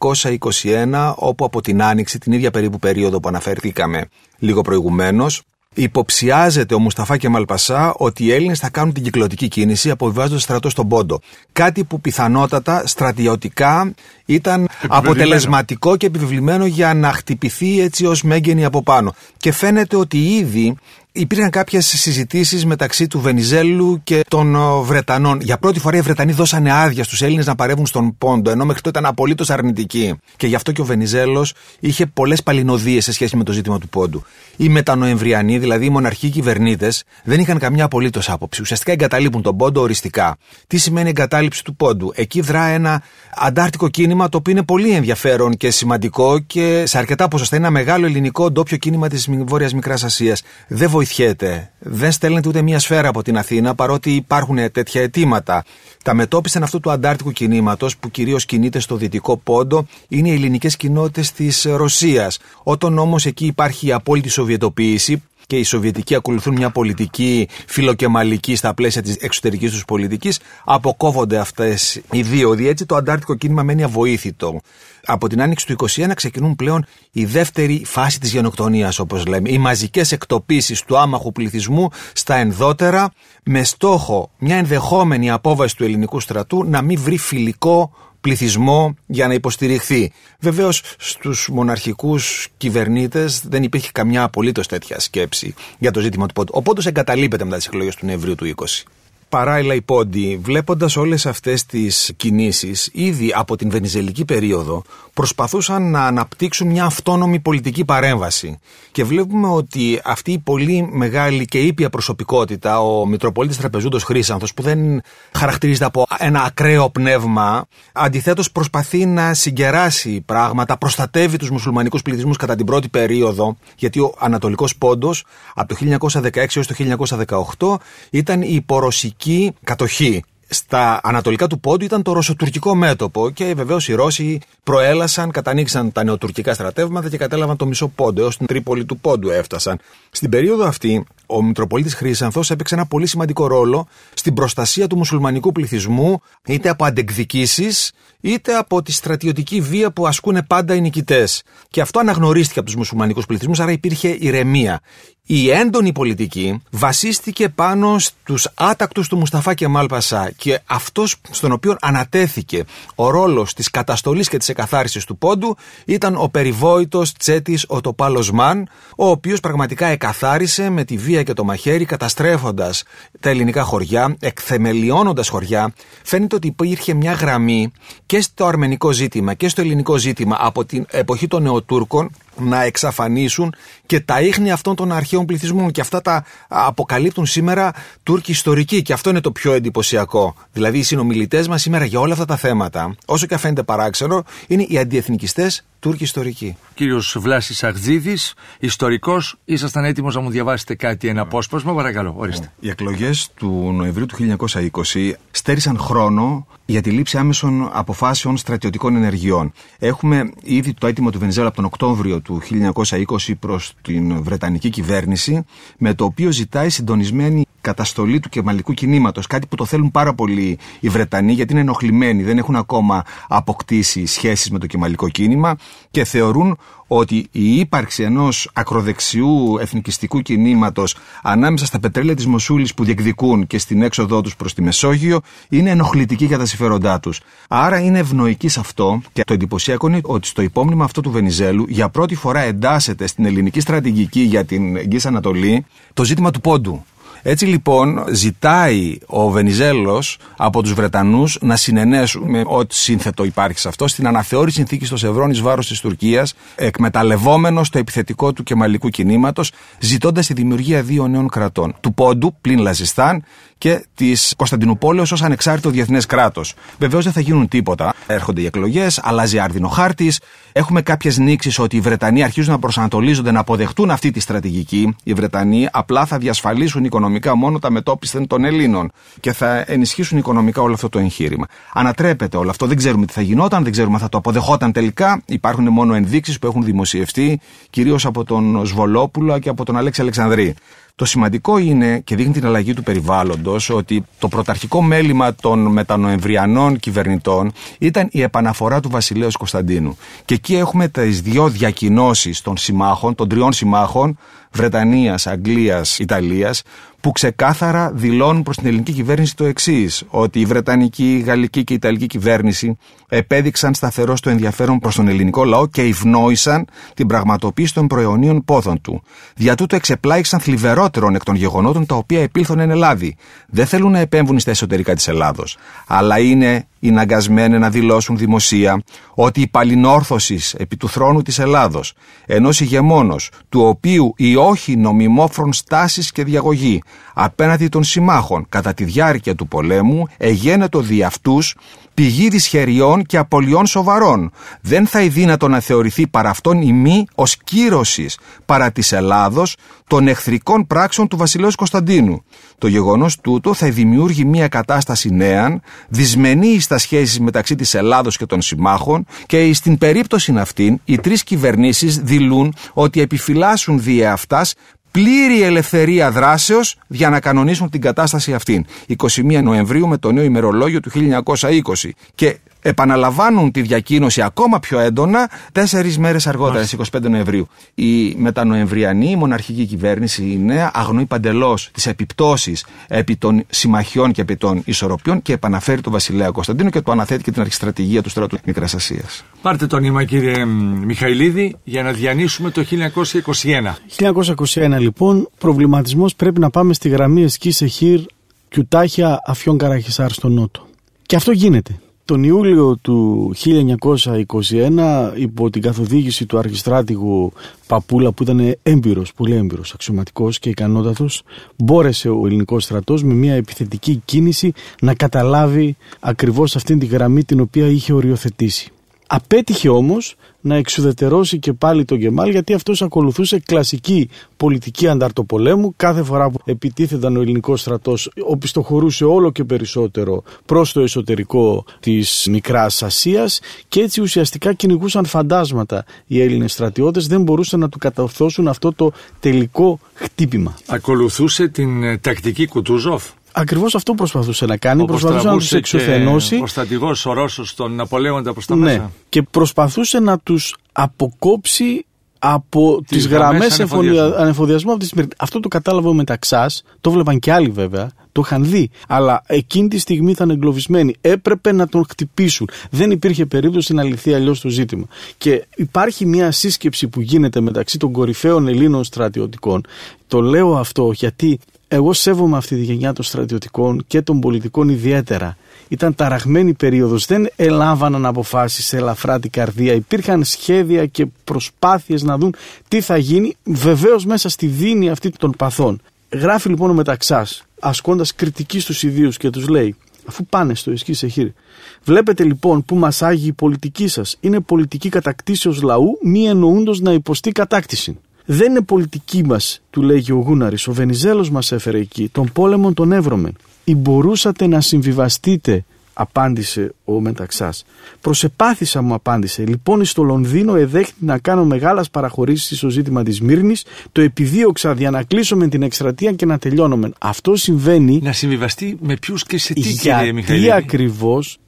1921 όπου από την Άνοιξη, την ίδια περίπου περίοδο που αναφέρθηκαμε λίγο προηγουμένως, Υποψιάζεται ο Μουσταφά και Μαλπασά ότι οι Έλληνες θα κάνουν την κυκλωτική κίνηση αποβιβάζοντας στρατό στον Πόντο. Κάτι που πιθανότατα στρατιωτικά ήταν αποτελεσματικό και επιβεβλημένο για να χτυπηθεί έτσι ως μέγενη από πάνω. Και φαίνεται ότι ήδη υπήρχαν κάποιες συζητήσεις μεταξύ του Βενιζέλου και των ε, Βρετανών. Για πρώτη φορά οι Βρετανοί δώσανε άδεια στους Έλληνες να παρεύουν στον Πόντο, ενώ μέχρι τότε ήταν απολύτως αρνητικοί. Και γι' αυτό και ο Βενιζέλος είχε πολλές παλινοδίες σε σχέση με το ζήτημα του Πόντου. Οι μετανοεμβριανοί, δηλαδή οι μοναρχοί κυβερνήτες, δεν είχαν καμιά απολύτως άποψη. Ουσιαστικά εγκαταλείπουν τον Πόντο οριστικά. Τι σημαίνει εγκατάλειψη του Πόντου; Εκεί δρά ένα αντάρτικο κίνημα το οποίο είναι πολύ ενδιαφέρον και σημαντικό και σε αρκετά ποσοστά είναι ένα μεγάλο ελληνικό ντόπιο κίνημα της Βόρειας Μικράς Ασίας. Δεν βοηθιέται. Δεν στέλνεται ούτε μία σφαίρα από την Αθήνα παρότι υπάρχουν τέτοια αιτήματα. Τα μετώπισαν αυτού του αντάρτικου κινήματος που κυρίως κινείται στο δυτικό πόντο είναι οι ελληνικές κοινότητες της Ρωσίας. Όταν όμως εκεί υπάρχει η απόλυτη σοβιετοποίηση και οι Σοβιετικοί ακολουθούν μια πολιτική φιλοκεμαλική στα πλαίσια της εξωτερικής τους πολιτικής, αποκόβονται αυτές οι δύο. Έτσι το αντάρτικο κίνημα μένει αβοήθητο. Από την άνοιξη του 1921 ξεκινούν πλέον η δεύτερη φάση της γενοκτονίας, όπως λέμε. Οι μαζικές εκτοπίσεις του άμαχου πληθυσμού στα ενδότερα, με στόχο μια ενδεχόμενη απόβαση του ελληνικού στρατού να μην βρει φιλικό πληθυσμό για να υποστηριχθεί. Βεβαίως στους μοναρχικούς κυβερνήτες δεν υπήρχε καμιά απολύτως τέτοια σκέψη για το ζήτημα του πόντου. Ο πόντος εγκαταλείπεται μετά τις εκλογές του Νευρίου του 20 παράλληλα οι πόντοι, βλέποντας όλες αυτές τις κινήσεις, ήδη από την βενιζελική περίοδο, προσπαθούσαν να αναπτύξουν μια αυτόνομη πολιτική παρέμβαση. Και βλέπουμε ότι αυτή η πολύ μεγάλη και ήπια προσωπικότητα, ο Μητροπολίτης Τραπεζούντος Χρήσανθος, που δεν χαρακτηρίζεται από ένα ακραίο πνεύμα, αντιθέτως προσπαθεί να συγκεράσει πράγματα, προστατεύει τους μουσουλμανικούς πληθυσμούς κατά την πρώτη περίοδο, γιατί ο Ανατολικός Πόντος από το 1916 έως το 1918 ήταν η υπορωσική κατοχή. Στα ανατολικά του πόντου ήταν το ρωσοτουρκικό μέτωπο και βεβαίως οι Ρώσοι προέλασαν, κατανοίξαν τα νεοτουρκικά στρατεύματα και κατέλαβαν το μισό πόντο, έως την Τρίπολη του πόντου έφτασαν. Στην περίοδο αυτή Ο Μητροπολίτης Χρήσανθο έπαιξε ένα πολύ σημαντικό ρόλο στην προστασία του μουσουλμανικού πληθυσμού, είτε από αντεκδικήσεις, είτε από τη στρατιωτική βία που ασκούν πάντα οι νικητές. Και αυτό αναγνωρίστηκε από τους μουσουλμανικούς πληθυσμούς, άρα υπήρχε ηρεμία. Η έντονη πολιτική βασίστηκε πάνω στους άτακτους του Μουσταφά Κεμάλ Πασά και αυτός στον οποίο ανατέθηκε ο ρόλος της καταστολής και της εκαθάρισης του πόντου ήταν ο περιβόητος Τσέτης Οτοπάλος Μαν, ο οποίος πραγματικά εκαθάρισε με τη βία και το μαχαίρι καταστρέφοντας τα ελληνικά χωριά, εκθεμελιώνοντας χωριά. Φαίνεται ότι υπήρχε μια γραμμή και στο αρμενικό ζήτημα και στο ελληνικό ζήτημα από την εποχή των Νεοτούρκων να εξαφανίσουν και τα ίχνη αυτών των αρχαίων πληθυσμών και αυτά τα αποκαλύπτουν σήμερα Τούρκοι ιστορικοί και αυτό είναι το πιο εντυπωσιακό. Δηλαδή οι συνομιλητές μας σήμερα για όλα αυτά τα θέματα, όσο και φαίνεται παράξενο, είναι οι αντιεθνικιστές Τούρκοι ιστορικοί. Κύριος Βλάσης Αχτζίδη, ιστορικός, ήσασταν έτοιμος να μου διαβάσετε κάτι, ένα απόσπασμα, παρακαλώ, ορίστε. Οι εκλογές του Νοεμβρίου του 1920 στέρισαν χρόνο για τη λήψη άμεσων αποφάσεων στρατιωτικών ενεργειών. Έχουμε ήδη το έτοιμο του Βενιζέλα από τον Οκτώβριο του 1920 προς την Βρετανική κυβέρνηση, με το οποίο ζητάει συντονισμένη καταστολή του κεμαλικού κινήματος. Κάτι που το θέλουν πάρα πολύ οι Βρετανοί, γιατί είναι ενοχλημένοι, δεν έχουν ακόμα αποκτήσει σχέσεις με το κεμαλικό κίνημα και θεωρούν ότι η ύπαρξη ενός ακροδεξιού εθνικιστικού κινήματος ανάμεσα στα πετρέλαια της Μοσούλης που διεκδικούν και στην έξοδό τους προς τη Μεσόγειο είναι ενοχλητική για τα συμφέροντά τους. Άρα είναι ευνοϊκή σε αυτό και το εντυπωσιακό είναι ότι στο υπόμνημα αυτό του Βενιζέλου για πρώτη φορά εντάσσεται στην ελληνική στρατηγική για την Εγγύη Ανατολή το ζήτημα του πόντου. Έτσι λοιπόν ζητάει ο Βενιζέλος από τους Βρετανούς να συνενέσουν με ό,τι σύνθετο υπάρχει σε αυτό στην αναθεώρηση συνθήκης των Σευρών εις βάρος της Τουρκίας εκμεταλλευόμενος το επιθετικό του κεμαλικού κινήματος ζητώντας τη δημιουργία δύο νέων κρατών του Πόντου πλην Λαζιστάν και της Κωνσταντινούπολης ως ανεξάρτητο διεθνές κράτος. Βεβαίως δεν θα γίνουν τίποτα. Έρχονται οι εκλογές, αλλάζει άρδινο χάρτης. Έχουμε κάποιες νήξεις ότι οι Βρετανοί αρχίζουν να προσανατολίζονται να αποδεχτούν αυτή τη στρατηγική. Οι Βρετανοί απλά θα διασφαλίσουν οικονομικά μόνο τα μετόπισθεν των Ελλήνων και θα ενισχύσουν οικονομικά όλο αυτό το εγχείρημα. Ανατρέπεται όλο αυτό. Δεν ξέρουμε τι θα γινόταν, δεν ξέρουμε αν θα το αποδεχόταν τελικά. Υπάρχουν μόνο ενδείξεις που έχουν δημοσιευτεί, κυρίως από τον Σβολόπουλο και από τον Αλέξη Αλεξανδρή. Το σημαντικό είναι και δείχνει την αλλαγή του περιβάλλοντος ότι το πρωταρχικό μέλημα των μετανοεμβριανών κυβερνητών ήταν η επαναφορά του βασιλέως Κωνσταντίνου. Και εκεί έχουμε τις δύο διακοινώσεις των συμμάχων, των τριών συμμάχων, Βρετανίας, Αγγλίας, Ιταλίας, που ξεκάθαρα δηλώνουν προς την ελληνική κυβέρνηση το εξής: ότι η Βρετανική, η Γαλλική και η Ιταλική κυβέρνηση επέδειξαν σταθερό στο ενδιαφέρον προς τον ελληνικό λαό και ευνόησαν την πραγματοποίηση των προαιωνίων πόθων του. Δια τούτο εξεπλάγησαν θλιβερότερων εκ των γεγονότων τα οποία επήλθον εν Ελλάδη. Δεν θέλουν να επέμβουν στα εσωτερικά της Ελλάδος, αλλά είναι είναι αγκασμένοι να δηλώσουν δημοσία ότι η παλινόρθωσης επί του θρόνου της Ελλάδος, ενός ηγεμόνος, του οποίου η όχι νομιμόφρον στάσεις και διαγωγή απέναντι των συμμάχων κατά τη διάρκεια του πολέμου εγένετο δι' αυτούς πηγή δυσχεριών και απολειών σοβαρών. Δεν θα δύνατο να θεωρηθεί παρά αυτόν η μη ως κύρωσης παρά της Ελλάδος των εχθρικών πράξεων του βασιλέως Κωνσταντίνου. Το γεγονός τούτο θα δημιούργει μια κατάσταση νέα, δυσμενή στα σχέσεις μεταξύ της Ελλάδος και των συμμάχων και στην περίπτωση αυτήν οι τρεις κυβερνήσεις δηλούν ότι επιφυλάσσουν δια αυτάς πλήρη ελευθερία δράσεως για να κανονίσουν την κατάσταση αυτήν. 21 Νοεμβρίου με το νέο ημερολόγιο του 1920. Και επαναλαμβάνουν τη διακοίνωση ακόμα πιο έντονα τέσσερις μέρες αργότερα, στις 25 Νοεμβρίου. Η μετανοεμβριανή η μοναρχική κυβέρνηση, η νέα, αγνοεί παντελώς τις επιπτώσεις επί των συμμαχιών και επί των ισορροπιών και επαναφέρει τον βασιλέα Κωνσταντίνο και το αναθέτει και την αρχιστρατηγία του στρατού Μικράς Ασίας. Πάρτε το νήμα, κύριε Μιχαηλίδη, για να διανύσουμε το 1921. 1921, λοιπόν, προβληματισμός πρέπει να πάμε στη γραμμή Εσκή Εχήρ Κιουτάχια Αφιόν Καραχισάρ στο Νότο. Και αυτό γίνεται. Τον Ιούλιο του 1921 υπό την καθοδήγηση του αρχιστράτηγου Παπούλα που ήταν έμπειρος, πολύ έμπειρος, αξιωματικός και ικανότατος μπόρεσε ο ελληνικός στρατός με μια επιθετική κίνηση να καταλάβει ακριβώς αυτήν τη γραμμή την οποία είχε οριοθετήσει. Απέτυχε όμως να εξουδετερώσει και πάλι τον Γκεμάλ γιατί αυτός ακολουθούσε κλασική πολιτική ανταρτοπολέμου κάθε φορά που επιτίθεταν ο ελληνικός στρατός οπισθοχωρούσε όλο και περισσότερο προς το εσωτερικό της Μικράς Ασίας και έτσι ουσιαστικά κυνηγούσαν φαντάσματα οι Έλληνες στρατιώτες δεν μπορούσαν να του κατορθώσουν αυτό το τελικό χτύπημα. Ακολουθούσε την ε, τακτική Κουτούζοφ. Ακριβώς αυτό προσπαθούσε να κάνει. Όπως προσπαθούσε να τους τραβούσε και εξουθενώσει. Ο στρατηγός ο Ρώσος τον Ναπολέοντα προς τα Ναι, μέσα. και προσπαθούσε να τους αποκόψει από Τις τις, γραμμές γραμμές ανεφοδιασμού. ανεφοδια- ανεφοδιασμού από τη Σμύρνη. Αυτό το κατάλαβε ο Μεταξάς, το βλέπαν και άλλοι βέβαια, το είχαν δει. Αλλά εκείνη τη στιγμή ήταν εγκλωβισμένοι. Έπρεπε να τον χτυπήσουν. Δεν υπήρχε περίπτωση να λυθεί αλλιώς το ζήτημα. Και υπάρχει μια σύσκεψη που γίνεται μεταξύ των κορυφαίων Ελλήνων στρατιωτικών. Το λέω αυτό γιατί εγώ σέβομαι αυτή τη γενιά των στρατιωτικών και των πολιτικών ιδιαίτερα. Ήταν ταραγμένη περίοδος, δεν ελάμβαναν αποφάσεις σε ελαφρά την καρδία. Υπήρχαν σχέδια και προσπάθειες να δουν τι θα γίνει, βεβαίως μέσα στη δίνη αυτή των παθών. Γράφει λοιπόν ο Μεταξάς, ασκώντας κριτική στους ιδίους και τους λέει Αφού πάνε στο ισχύ σε χείρι. Βλέπετε λοιπόν που μας άγει η πολιτική σας. Είναι πολιτική κατακτήσεως λαού, μη εννοούντος να υποστεί κατάκτηση. Δεν είναι πολιτική μας, του λέγει ο Γούναρης. Ο Βενιζέλος μας έφερε εκεί. Τον πόλεμο τον εύρωμεν. Ή μπορούσατε να συμβιβαστείτε, απάντησε ο Μεταξά. Προσεπάθησα, μου απάντησε. Λοιπόν, στο Λονδίνο εδέχτη να κάνω μεγάλε παραχωρήσεις στο ζήτημα της Μύρνης. Το επιδίωξα για να κλείσω με την εκστρατεία και να τελειώνουμε. Αυτό συμβαίνει Να συμβιβαστεί με ποιους και σε τι, κύριε γιατί Μιχαήλ.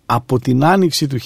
Ακριβώς από την άνοιξη του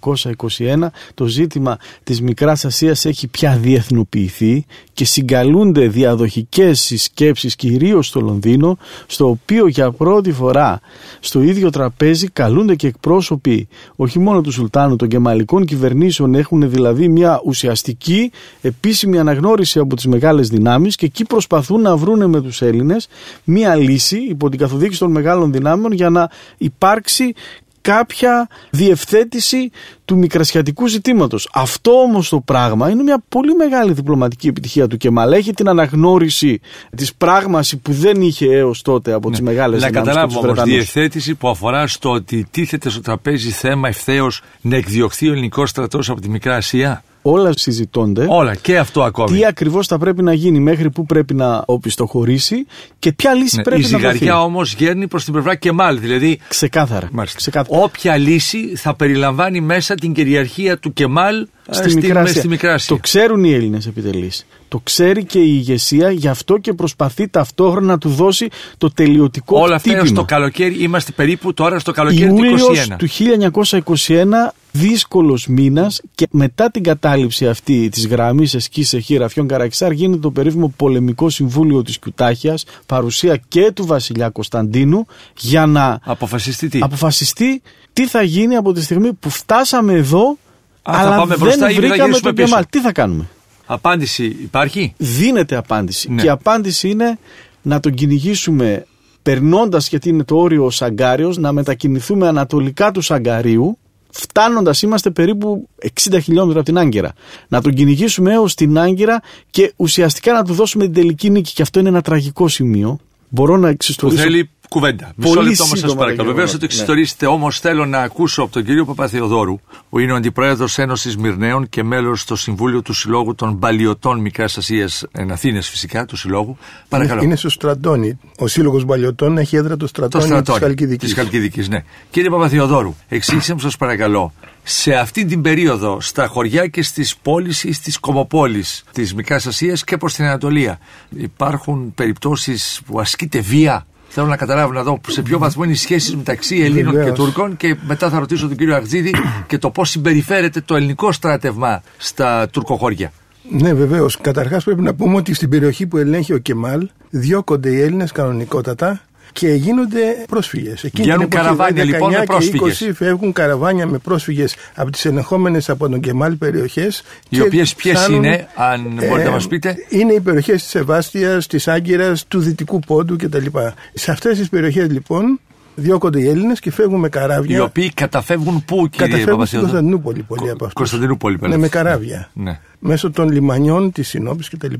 1921 το ζήτημα της Μικράς Ασίας έχει πια διεθνοποιηθεί και συγκαλούνται διαδοχικές συσκέψεις κυρίως στο Λονδίνο στο οποίο για πρώτη φορά στο ίδιο τραπέζι καλούνται και εκπρόσωποι όχι μόνο του Σουλτάνου των κεμαλικών κυβερνήσεων έχουν δηλαδή μια ουσιαστική επίσημη αναγνώριση από τις μεγάλες δυνάμεις και εκεί προσπαθούν να βρούνε με τους Έλληνες μια λύση υπό την καθοδήγηση των μεγάλων δυνάμεων για να υπάρξει κάποια διευθέτηση του μικρασιατικού ζητήματος. Αυτό όμως το πράγμα είναι μια πολύ μεγάλη διπλωματική επιτυχία του Κεμάλ. Έχει την αναγνώριση της πράγμασης που δεν είχε έως τότε από τις μεγάλες Ναι. Να δυνάμεις και τους καταλάβουμε όμως Βρετανούς. διευθέτηση που αφορά στο ότι τίθεται στο τραπέζι θέμα ευθέως να εκδιωχθεί ο ελληνικός στρατός από τη Μικρά Ασία. Όλα συζητώνται. Όλα και αυτό ακόμη. Τι ακριβώς θα πρέπει να γίνει, μέχρι πού πρέπει να οπισθοχωρήσει και ποια λύση Ναι, πρέπει η να δοθεί. ζυγαριά όμως γέρνει προς την πλευρά Κεμάλ. Δηλαδή, Ξεκάθαρα. μάλιστα, Ξεκάθαρα. όποια λύση θα περιλαμβάνει μέσα την κυριαρχία του Κεμάλ ε, στη, Μικρά Ασία. στη Μικρά Ασία. Το ξέρουν οι Έλληνες επιτελείς. Το ξέρει και η ηγεσία, γι' αυτό και προσπαθεί ταυτόχρονα να του δώσει το τελειωτικό Όλα αυτά χτύπημα. έως το καλοκαίρι, είμαστε περίπου τώρα στο καλοκαίρι του Ιούλιος 21. του 1921 δύσκολος μήνας και μετά την κατάληψη αυτή της γραμμής Εσκή σε Χειραφιών Καραξάρ γίνεται το περίφημο πολεμικό συμβούλιο της Κιουτάχιας παρουσία και του βασιλιά Κωνσταντίνου για να Αποφασιστεί τι; αποφασιστεί τι θα γίνει από τη στιγμή που φτάσαμε εδώ Α, θα αλλά πάμε δεν μπροστά ή θα βρήκαμε γυρίσουμε τον πίσω; Κεμάλ. Τι θα κάνουμε; Απάντηση υπάρχει; Δίνεται απάντηση. Ναι. Και η απάντηση είναι να τον κυνηγήσουμε περνώντας γιατί είναι το όριο ο Σαγκάριος, να μετακινηθούμε ανατολικά του Σαγκαρίου, φτάνοντας είμαστε περίπου 60 χιλιόμετρα από την Άγκυρα. Να τον κυνηγήσουμε έως την Άγκυρα και ουσιαστικά να του δώσουμε την τελική νίκη. Και αυτό είναι ένα τραγικό σημείο. Μπορώ να Που εξιστορήσω θέλει κουβέντα. Μισό Πολύ λεπτό όμως σας σύντομα, παρακαλώ. κύριε Βεβαίως θα το Γεωργάκη. εξιστορήσετε, όμως θέλω να ακούσω από τον κύριο Παπαθεοδόρου, που είναι ο αντιπρόεδρος Ένωσης Μυρναίων και μέλος στο Συμβούλιο του Συλλόγου των Παλιωτών Μικράς Ασίας, εν Αθήνες φυσικά, του Συλλόγου. Παρακαλώ. Είναι στο Στρατόνι. Ο Σύλλογος Μπαλιωτών έχει έδρα το Το Στρατόνι της στρατόνι Χαλκιδικής. της Χαλκιδικής, ναι. Κύριε Παπαθεοδόρου, εξήγησε μου σας παρακαλώ, σε αυτή την περίοδο, στα χωριά και στις πόλεις ή στις κομοπόλεις της Μικράς Ασίας και προς την Ανατολία, υπάρχουν περιπτώσεις που ασκείται βία. Θέλω να καταλάβω να δω σε ποιο βαθμό είναι οι σχέσεις μεταξύ Ελλήνων και Βεβαίως. Τούρκων και μετά θα ρωτήσω τον κύριο Αχτζίδη και το πώς συμπεριφέρεται το ελληνικό στράτευμα στα τουρκοχώρια. Ναι, βεβαίως. Καταρχάς πρέπει να πούμε ότι στην περιοχή που ελέγχει ο Κεμάλ διώκονται οι Έλληνες κανονικότατα και γίνονται πρόσφυγες. Βγαίνουν καραβάνια, λοιπόν, με πρόσφυγες. Και 20 φεύγουν καραβάνια με πρόσφυγες από τις ελεγχόμενε από τον Κεμάλ περιοχές. Οι οποίες ποιες είναι, αν μπορείτε να μας πείτε; Είναι οι περιοχές της Σεβάστια, της Άγκυρας, του Δυτικού Πόντου κτλ. Σε αυτές τις περιοχές λοιπόν διώκονται οι Έλληνες και φεύγουν με καράβια. Οι οποίοι καταφεύγουν πού κύριε Καταφεύγουν στην Παπαθεοδόρου. Κωνσταντινούπολη πολλοί Κο- από αυτούς. Κωνσταντινούπολη, Ναι, πέρα. με καράβια. Ναι. Μέσω των λιμανιών της Συνόπης κτλ.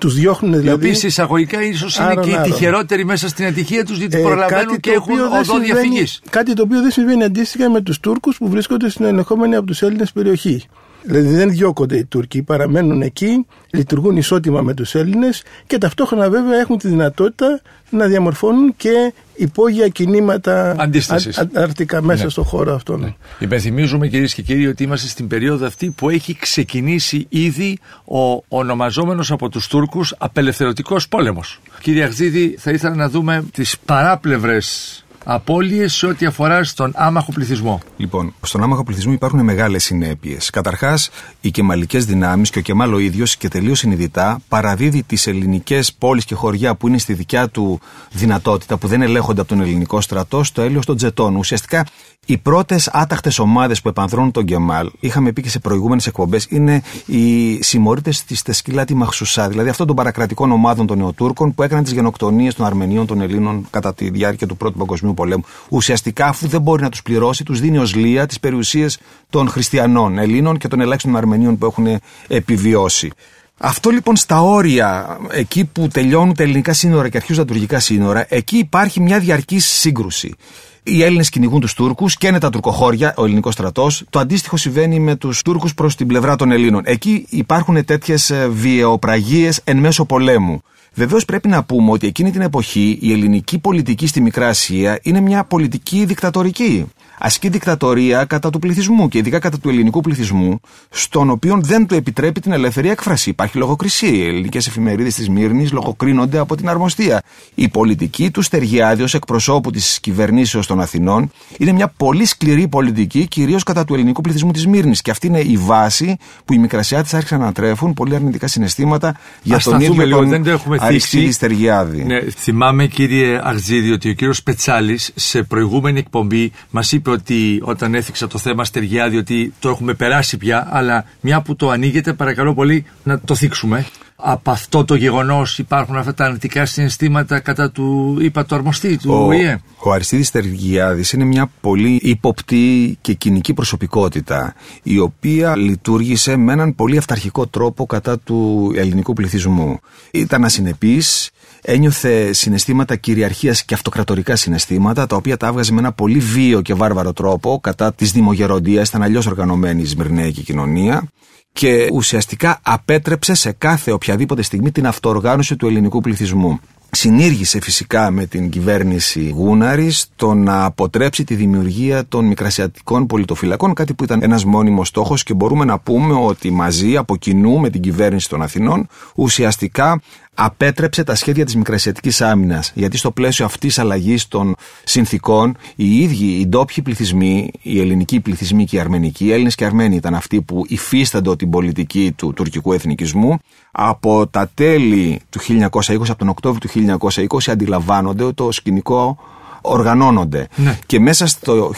Τους διώχνουν Οι δηλαδή. οποίοι σε εισαγωγικά ίσως είναι Άρον, και οι άρον. τυχερότεροι μέσα στην ατυχία τους, γιατί Ε, προλαβαίνουν κάτι και το έχουν οποίο δεν οδό συμβαίνει- διαφυγής. Κάτι το οποίο δεν συμβαίνει αντίστοιχα με τους Τούρκους που βρίσκονται στην ελεγχόμενη από τους Έλληνες περιοχή. Δηλαδή δεν διώκονται οι Τούρκοι, παραμένουν εκεί, λειτουργούν ισότιμα με τους Έλληνες και ταυτόχρονα βέβαια έχουν τη δυνατότητα να διαμορφώνουν και υπόγεια κινήματα Αντίστασης. α- αρτικά μέσα Ναι. στον χώρο αυτόν. Ναι. Υπενθυμίζουμε κυρίες και κύριοι ότι είμαστε στην περίοδο αυτή που έχει ξεκινήσει ήδη ο ονομαζόμενος από τους Τούρκους απελευθερωτικός πόλεμος. Κύριε Αχζίδη, θα ήθελα να δούμε τις παράπλευρες απώλειες σε ό,τι αφορά στον άμαχο πληθυσμό. Λοιπόν, στον άμαχο πληθυσμό υπάρχουν μεγάλες συνέπειες. Καταρχάς, οι κεμαλικές δυνάμεις και ο Κεμάλ ο ίδιος και τελείως συνειδητά παραδίδει τις ελληνικές πόλεις και χωριά που είναι στη δικιά του δυνατότητα, που δεν ελέγχονται από τον ελληνικό στρατό, στο έλεος των Τζετών. Ουσιαστικά, οι πρώτες άταχτες ομάδες που επανδρώνουν τον Κεμάλ, είχαμε πει και σε προηγούμενες εκπομπές, είναι οι συμμορίτες της Τεσκυλάτη Μαχσουσά, δηλαδή αυτών των παρακρατικών ομάδων των Νεοτούρκων που έκαναν τις γενοκτονίες των Αρμενίων των Ελλήνων κατά τη διάρκεια του Πρώτου Παγκοσμίου Πολέμου. Ουσιαστικά, αφού δεν μπορεί να τους πληρώσει, τους δίνει ως λία τις περιουσίες των χριστιανών Ελλήνων και των ελάχιστων Αρμενίων που έχουν επιβιώσει. Αυτό λοιπόν στα όρια, εκεί που τελειώνουν τα ελληνικά σύνορα και αρχίζουν τα τουρκικά σύνορα, εκεί υπάρχει μια διαρκής σύγκρουση. Οι Έλληνες κυνηγούν τους Τούρκους, καίνε τα τουρκοχώρια, ο ελληνικός στρατός. Το αντίστοιχο συμβαίνει με τους Τούρκους προς την πλευρά των Ελλήνων. Εκεί υπάρχουν τέτοιες βιαιοπραγίες εν μέσω πολέμου. Βεβαίως πρέπει να πούμε ότι εκείνη την εποχή η ελληνική πολιτική στη Μικρά Ασία είναι μια πολιτική δικτατορική. Ασκεί δικτατορία κατά του πληθυσμού και ειδικά κατά του ελληνικού πληθυσμού, στον οποίο δεν του επιτρέπει την ελεύθερη έκφραση. Υπάρχει λογοκρισία. Οι ελληνικές εφημερίδες της Μύρνης λογοκρίνονται από την αρμοστία. Η πολιτική του Στεργιάδη ως εκπροσώπου της κυβερνήσεως των Αθηνών είναι μια πολύ σκληρή πολιτική, κυρίως κατά του ελληνικού πληθυσμού της Μύρνης. Και αυτή είναι η βάση που οι Μικρασιάτες άρχισαν να τρέφουν πολύ αρνητικά συναισθήματα για Ας τον σταθούμε ίδιο λίγο, τον δεν το έχουμε Αριστίδη θίξει. Στεργιάδη. Ναι, θυμάμαι κύριε Αχζίδη ότι ο κύριος Πετσάλης σε προηγούμενη εκπομπή μας είπε ότι όταν έθιξα το θέμα Στεργιάδη ότι το έχουμε περάσει πια αλλά μια που το ανοίγετε παρακαλώ πολύ να το θίξουμε. Από αυτό το γεγονός υπάρχουν αυτά τα αρνητικά συναισθήματα κατά του είπα το αρμοστή του Ο, ΟΗΕ; ο Αριστίδης Τεργιάδης είναι μια πολύ ύποπτη και κοινική προσωπικότητα η οποία λειτουργήσε με έναν πολύ αυταρχικό τρόπο κατά του ελληνικού πληθυσμού. Ήταν ασυνεπής, ένιωθε συναισθήματα κυριαρχίας και αυτοκρατορικά συναισθήματα τα οποία τα έβγαζε με ένα πολύ βίαιο και βάρβαρο τρόπο κατά της δημογεροντίας, ήταν αλλιώς οργανωμένη η Σμυρνέικη κοινωνία και ουσιαστικά απέτρεψε σε κάθε οποιαδήποτε στιγμή την αυτοοργάνωση του ελληνικού πληθυσμού. Συνήργησε φυσικά με την κυβέρνηση Γούναρης το να αποτρέψει τη δημιουργία των μικρασιατικών πολιτοφυλακών, κάτι που ήταν ένας μόνιμος στόχος και μπορούμε να πούμε ότι μαζί από κοινού με την κυβέρνηση των Αθηνών ουσιαστικά απέτρεψε τα σχέδια της μικρασιατικής άμυνας. Γιατί στο πλαίσιο αυτής αλλαγής των συνθήκων οι ίδιοι οι ντόπιοι πληθυσμοί, οι ελληνικοί πληθυσμοί και οι αρμενικοί, οι Έλληνες και οι Αρμένοι ήταν αυτοί που υφίστανται την πολιτική του τουρκικού εθνικισμού από τα τέλη του 1920, από τον Οκτώβριο του 1920 αντιλαμβάνονται ότι το σκηνικό οργανώνονται. Ναι. Και μέσα στο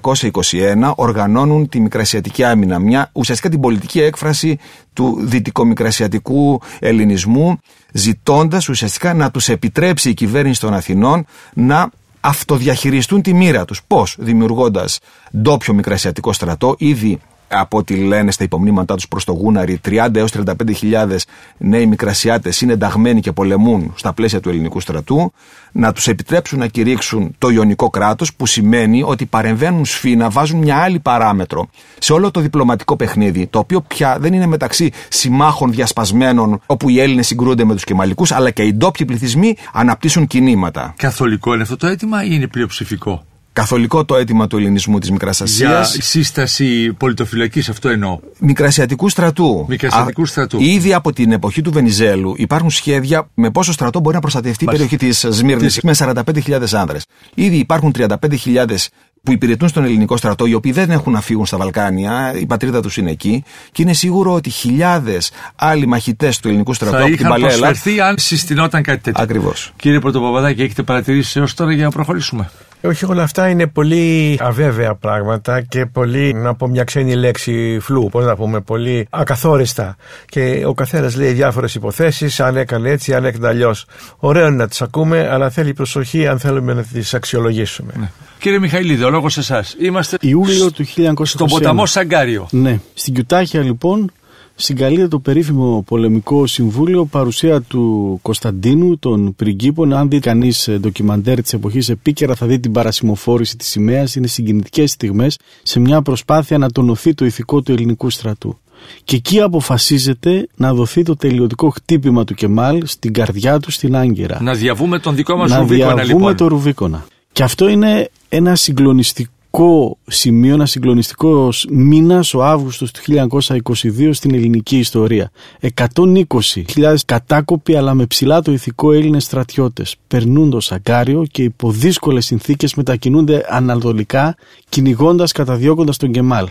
1921 οργανώνουν τη μικρασιατική άμυνα, μια ουσιαστικά την πολιτική έκφραση του δυτικομικρασιατικού ελληνισμού, ζητώντας ουσιαστικά να τους επιτρέψει η κυβέρνηση των Αθηνών να αυτοδιαχειριστούν τη μοίρα τους. Πώς; Δημιουργώντας ντόπιο μικρασιατικό στρατό, ήδη από ό,τι λένε στα υπομνήματά τους προς το Γούναρι, 30 έως 35.000 νέοι μικρασιάτες είναι ενταγμένοι και πολεμούν στα πλαίσια του ελληνικού στρατού, να τους επιτρέψουν να κηρύξουν το Ιωνικό κράτος, που σημαίνει ότι παρεμβαίνουν σφήνα, βάζουν μια άλλη παράμετρο σε όλο το διπλωματικό παιχνίδι, το οποίο πια δεν είναι μεταξύ συμμάχων διασπασμένων, όπου οι Έλληνες συγκρούνται με τους Κεμαλικούς, αλλά και οι ντόπιοι πληθυσμοί αναπτύσσουν κινήματα. Καθολικό είναι αυτό το αίτημα ή είναι πλειοψηφικό; Καθολικό το αίτημα του ελληνισμού της Μικράς Για Ασίας. σύσταση πολιτοφυλακής αυτό εννοώ. Μικρασιατικού στρατού. Μικρασιατικού Α, στρατού. Ήδη από την εποχή του Βενιζέλου υπάρχουν σχέδια με πόσο στρατό μπορεί να προστατευτεί η περιοχή της Σμύρνης με 45.000 άνδρες. Ήδη υπάρχουν 35.000 που υπηρετούν στον ελληνικό στρατό, οι οποίοι δεν έχουν να φύγουν στα Βαλκάνια, η πατρίδα τους είναι εκεί, και είναι σίγουρο ότι χιλιάδες άλλοι μαχητές του ελληνικού στρατού Θα από την είχαν Παλέλα. προσφερθεί αν συστηνόταν κάτι τέτοιο. Ακριβώς. Κύριε Πρωτοπαπαδάκη, έχετε παρατηρήσει έως τώρα για να προχωρήσουμε. Όχι, όλα αυτά είναι πολύ αβέβαια πράγματα και πολύ, να πω μια ξένη λέξη, φλού, πώς να πούμε, πολύ ακαθόριστα. Και ο καθένας λέει διάφορες υποθέσεις, αν έκανε έτσι, αν έκανε αλλιώς. Ωραίο είναι να τις ακούμε, αλλά θέλει προσοχή αν θέλουμε να τις αξιολογήσουμε. Ναι. Κύριε Μιχαηλίδη, ο λόγος σε εσάς. Είμαστε Ιούλιο του 1921. στον ποταμό Σαγκάριο. Ναι. Στην Κιουτάχια λοιπόν συγκαλείται το περίφημο πολεμικό συμβούλιο παρουσία του Κωνσταντίνου των πριγκίπων. Αν δει κανείς ντοκιμαντέρ της εποχής επίκαιρα, θα δει την παρασημοφόρηση της σημαίας. Είναι συγκινητικές στιγμές σε μια προσπάθεια να τονωθεί το ηθικό του ελληνικού στρατού. και εκεί αποφασίζεται να δοθεί το τελειωτικό χτύπημα του Κεμάλ στην καρδιά του στην Άγκυρα. Να διαβούμε τον δικό μας να Ρουβίκονα διαβούμε λοιπόν. το Ρουβίκονα. Και αυτό είναι ένα συγκλονιστικό σημείο, ένα συγκλονιστικός μήνας ο Αύγουστος του 1922 στην ελληνική ιστορία. 120.000 κατάκοποι αλλά με ψηλά το ηθικό Έλληνες στρατιώτες περνούν το Σαγκάριο και υπό δύσκολες συνθήκες μετακινούνται ανατολικά κυνηγώντας καταδιώκοντας τον Κεμάλ.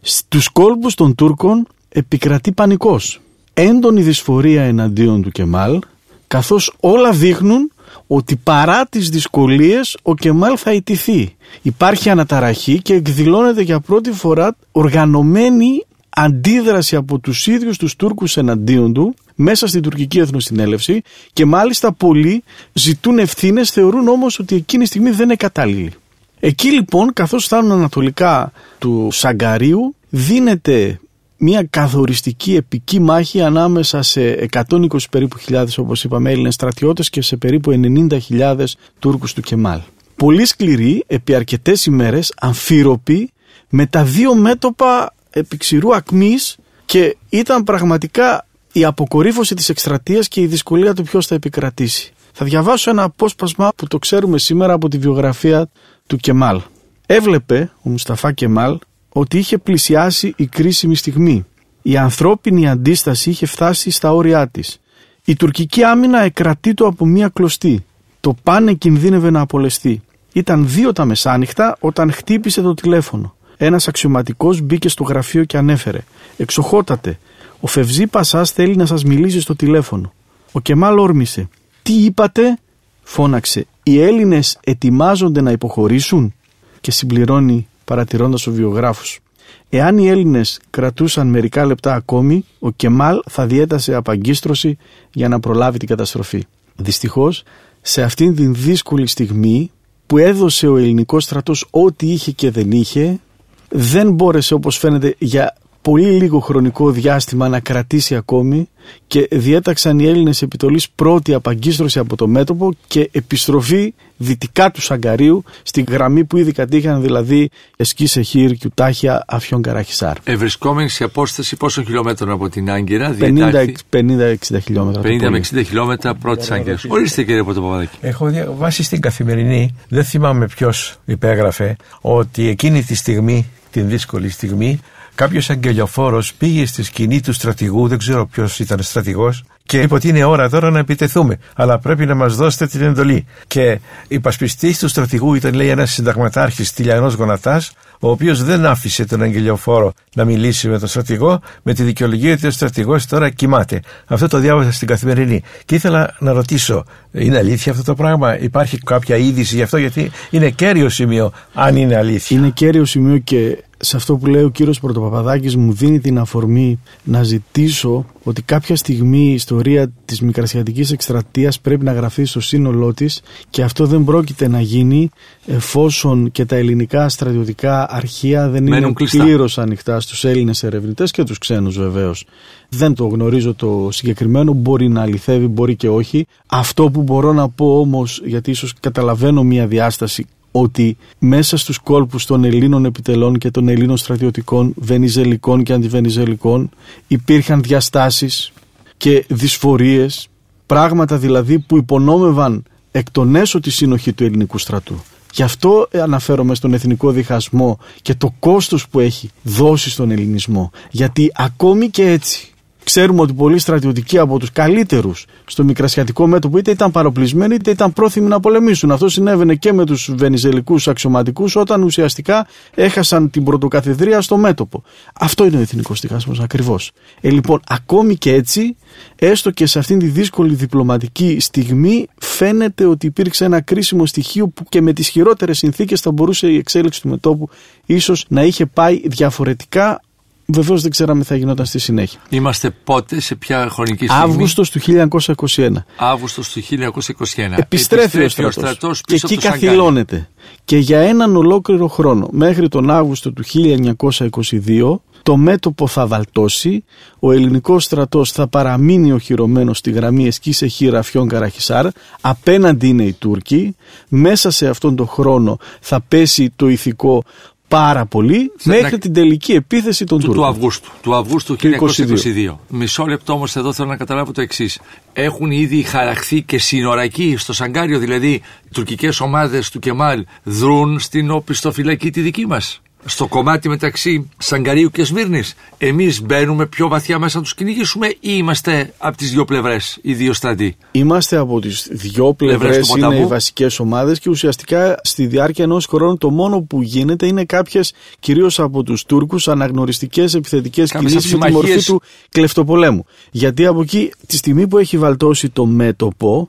Στους κόλπους των Τούρκων επικρατεί πανικός. Έντονη δυσφορία εναντίον του Κεμάλ καθώς όλα δείχνουν ότι παρά τις δυσκολίες ο Κεμάλ θα ιτηθεί. Υπάρχει αναταραχή και εκδηλώνεται για πρώτη φορά οργανωμένη αντίδραση από τους ίδιους τους Τούρκους εναντίον του μέσα στην τουρκική εθνοσυνέλευση και μάλιστα πολλοί ζητούν ευθύνες, θεωρούν όμως ότι εκείνη τη στιγμή δεν είναι κατάλληλη. Εκεί λοιπόν καθώς φτάνουν ανατολικά του Σαγκαρίου δίνεται μια καθοριστική επική μάχη ανάμεσα σε 120 περίπου χιλιάδες όπως είπαμε Έλληνες στρατιώτες και σε περίπου 90.000 Τούρκους του Κεμάλ. Πολύ σκληρή επί αρκετές ημέρες αμφίροπη με τα δύο μέτωπα επί ξηρού ακμής και ήταν πραγματικά η αποκορύφωση της εκστρατείας και η δυσκολία του ποιος θα επικρατήσει. Θα διαβάσω ένα απόσπασμα που το ξέρουμε σήμερα από τη βιογραφία του Κεμάλ. Έβλεπε ο Μουσταφά Κεμάλ ότι είχε πλησιάσει η κρίσιμη στιγμή. Η ανθρώπινη αντίσταση είχε φτάσει στα όρια της. Η τουρκική άμυνα εκρατεί το από μία κλωστή. Το πάνε κινδύνευε να απολεστεί. Ήταν δύο τα μεσάνυχτα όταν χτύπησε το τηλέφωνο. Ένας αξιωματικός μπήκε στο γραφείο και ανέφερε «Εξοχότατε, ο Φευζή Πασάς θέλει να σας μιλήσει στο τηλέφωνο». Ο Κεμάλ όρμησε «Τι είπατε» φώναξε «Οι Έλληνες ετοιμάζονται να υποχωρήσουν» και συμπληρώνει παρατηρώντας ο βιογράφος. Εάν οι Έλληνες κρατούσαν μερικά λεπτά ακόμη, ο Κεμάλ θα διέτασε απαγκίστρωση για να προλάβει την καταστροφή. Δυστυχώς, σε αυτήν την δύσκολη στιγμή που έδωσε ο ελληνικός στρατός ό,τι είχε και δεν είχε, δεν μπόρεσε όπως φαίνεται για πολύ λίγο χρονικό διάστημα να κρατήσει ακόμη και διέταξαν οι Έλληνες επιτολής πρώτη απαγκίστρωση από το μέτωπο και επιστροφή δυτικά του Σαγκαρίου στη γραμμή που ήδη κατήχαν δηλαδή Εσκή Σεχίρ και Ουτάχια Αφιόν Καραχισάρ. Ευρισκόμενοι σε απόσταση πόσων χιλιόμετρων από την Άγκυρα, 50-60 χιλιόμετρα. 50 με 60 χιλιόμετρα πρώτης Άγκυρας. Ορίστε κύριε Πρωτοπαπαδάκη. Έχω διαβάσει στην καθημερινή, δεν θυμάμαι ποιος υπέγραφε, ότι εκείνη τη στιγμή, την δύσκολη στιγμή, κάποιος αγγελιοφόρος πήγε στη σκηνή του στρατηγού, δεν ξέρω ποιος ήταν στρατηγός, και είπε ότι είναι ώρα τώρα να επιτεθούμε. Αλλά πρέπει να μας δώσετε την εντολή. Και υπασπιστή του στρατηγού ήταν, λέει, ένας συνταγματάρχης τηλιανός γονατάς, ο οποίος δεν άφησε τον αγγελιοφόρο να μιλήσει με τον στρατηγό, με τη δικαιολογία ότι ο στρατηγός τώρα κοιμάται. Αυτό το διάβασα στην καθημερινή. Και ήθελα να ρωτήσω, είναι αλήθεια αυτό το πράγμα, υπάρχει κάποια είδηση γι' αυτό, γιατί είναι κέριο σημείο, αν είναι αλήθεια. Είναι κέριο σημείο και σε αυτό που λέει ο κύριος Πρωτοπαπαδάκης μου δίνει την αφορμή να ζητήσω ότι κάποια στιγμή η ιστορία της μικρασιατικής εκστρατείας πρέπει να γραφεί στο σύνολό της και αυτό δεν πρόκειται να γίνει εφόσον και τα ελληνικά στρατιωτικά αρχεία δεν Μένουν είναι κλειστά. πλήρως ανοιχτά στους Έλληνες ερευνητές και τους ξένους βεβαίως. Δεν το γνωρίζω το συγκεκριμένο, μπορεί να αληθεύει, μπορεί και όχι. Αυτό που μπορώ να πω όμως, γιατί ίσως καταλαβαίνω μια διάσταση ότι μέσα στους κόλπους των Ελλήνων επιτελών και των Ελλήνων στρατιωτικών, βενιζελικών και αντιβενιζελικών υπήρχαν διαστάσεις και δυσφορίες, πράγματα δηλαδή που υπονόμευαν εκ των έσω τη συνοχή του ελληνικού στρατού. Γι' αυτό αναφέρομαι στον εθνικό διχασμό και το κόστος που έχει δώσει στον ελληνισμό. Γιατί ακόμη και έτσι ξέρουμε ότι πολλοί στρατιωτικοί από τους καλύτερους στο μικρασιατικό μέτωπο είτε ήταν παροπλισμένοι είτε ήταν πρόθυμοι να πολεμήσουν. Αυτό συνέβαινε και με τους βενιζελικούς αξιωματικούς όταν ουσιαστικά έχασαν την πρωτοκαθεδρία στο μέτωπο. Αυτό είναι ο εθνικός διχασμός ακριβώς. Ε, λοιπόν, ακόμη και έτσι, έστω και σε αυτήν τη δύσκολη διπλωματική στιγμή φαίνεται ότι υπήρξε ένα κρίσιμο στοιχείο που και με τις χειρότερες συνθήκες θα μπορούσε η εξέλιξη του μετόπου ίσως να είχε πάει διαφορετικά Βεβαίως δεν ξέραμε τι θα γινόταν στη συνέχεια. Είμαστε πότε, σε ποια χρονική στιγμή; Αύγουστος του 1921. Αύγουστος του 1921. Επιστρέφει, ο στρατός, στρατός και πίσω εκεί από το Σαγκάρι. καθυλώνεται. Και για έναν ολόκληρο χρόνο, μέχρι τον Αύγουστο του 1922, το μέτωπο θα βαλτώσει, ο ελληνικός στρατός θα παραμείνει οχυρωμένος στη γραμμή Εσκής Εχή Ραφιών Καραχισάρ, απέναντι είναι οι Τούρκοι, μέσα σε αυτόν τον χρόνο θα πέσει το ηθικό πάρα πολύ Σε- μέχρι να- την τελική επίθεση των του, του Τούρκων. Αυγούστου. Του Αυγούστου Του 1922. Μισό λεπτό όμως εδώ θέλω να καταλάβω το εξής. Έχουν ήδη χαραχθεί και σύνορακοί στο Σαγκάριο, δηλαδή οι τουρκικές ομάδες του Κεμάλ δρούν στην οπισθοφυλακή τη δική μας. Στο κομμάτι μεταξύ Σαγκαρίου και Σμύρνης εμείς μπαίνουμε πιο βαθιά μέσα να τους κυνηγήσουμε ή είμαστε από τις δύο πλευρές, οι δύο στρατοί; Είμαστε από τις δυο Πλευρές πλευρές του είναι ποταμού. οι βασικές ομάδες και ουσιαστικά στη διάρκεια ενός χρόνου το μόνο που γίνεται είναι κάποιες κυρίως από τους Τούρκους αναγνωριστικές επιθετικές Κάποιες κινήσεις με τη μορφή συμμαχίες. του κλεφτοπολέμου. Γιατί από εκεί τη στιγμή που έχει βαλτώσει το μέτωπο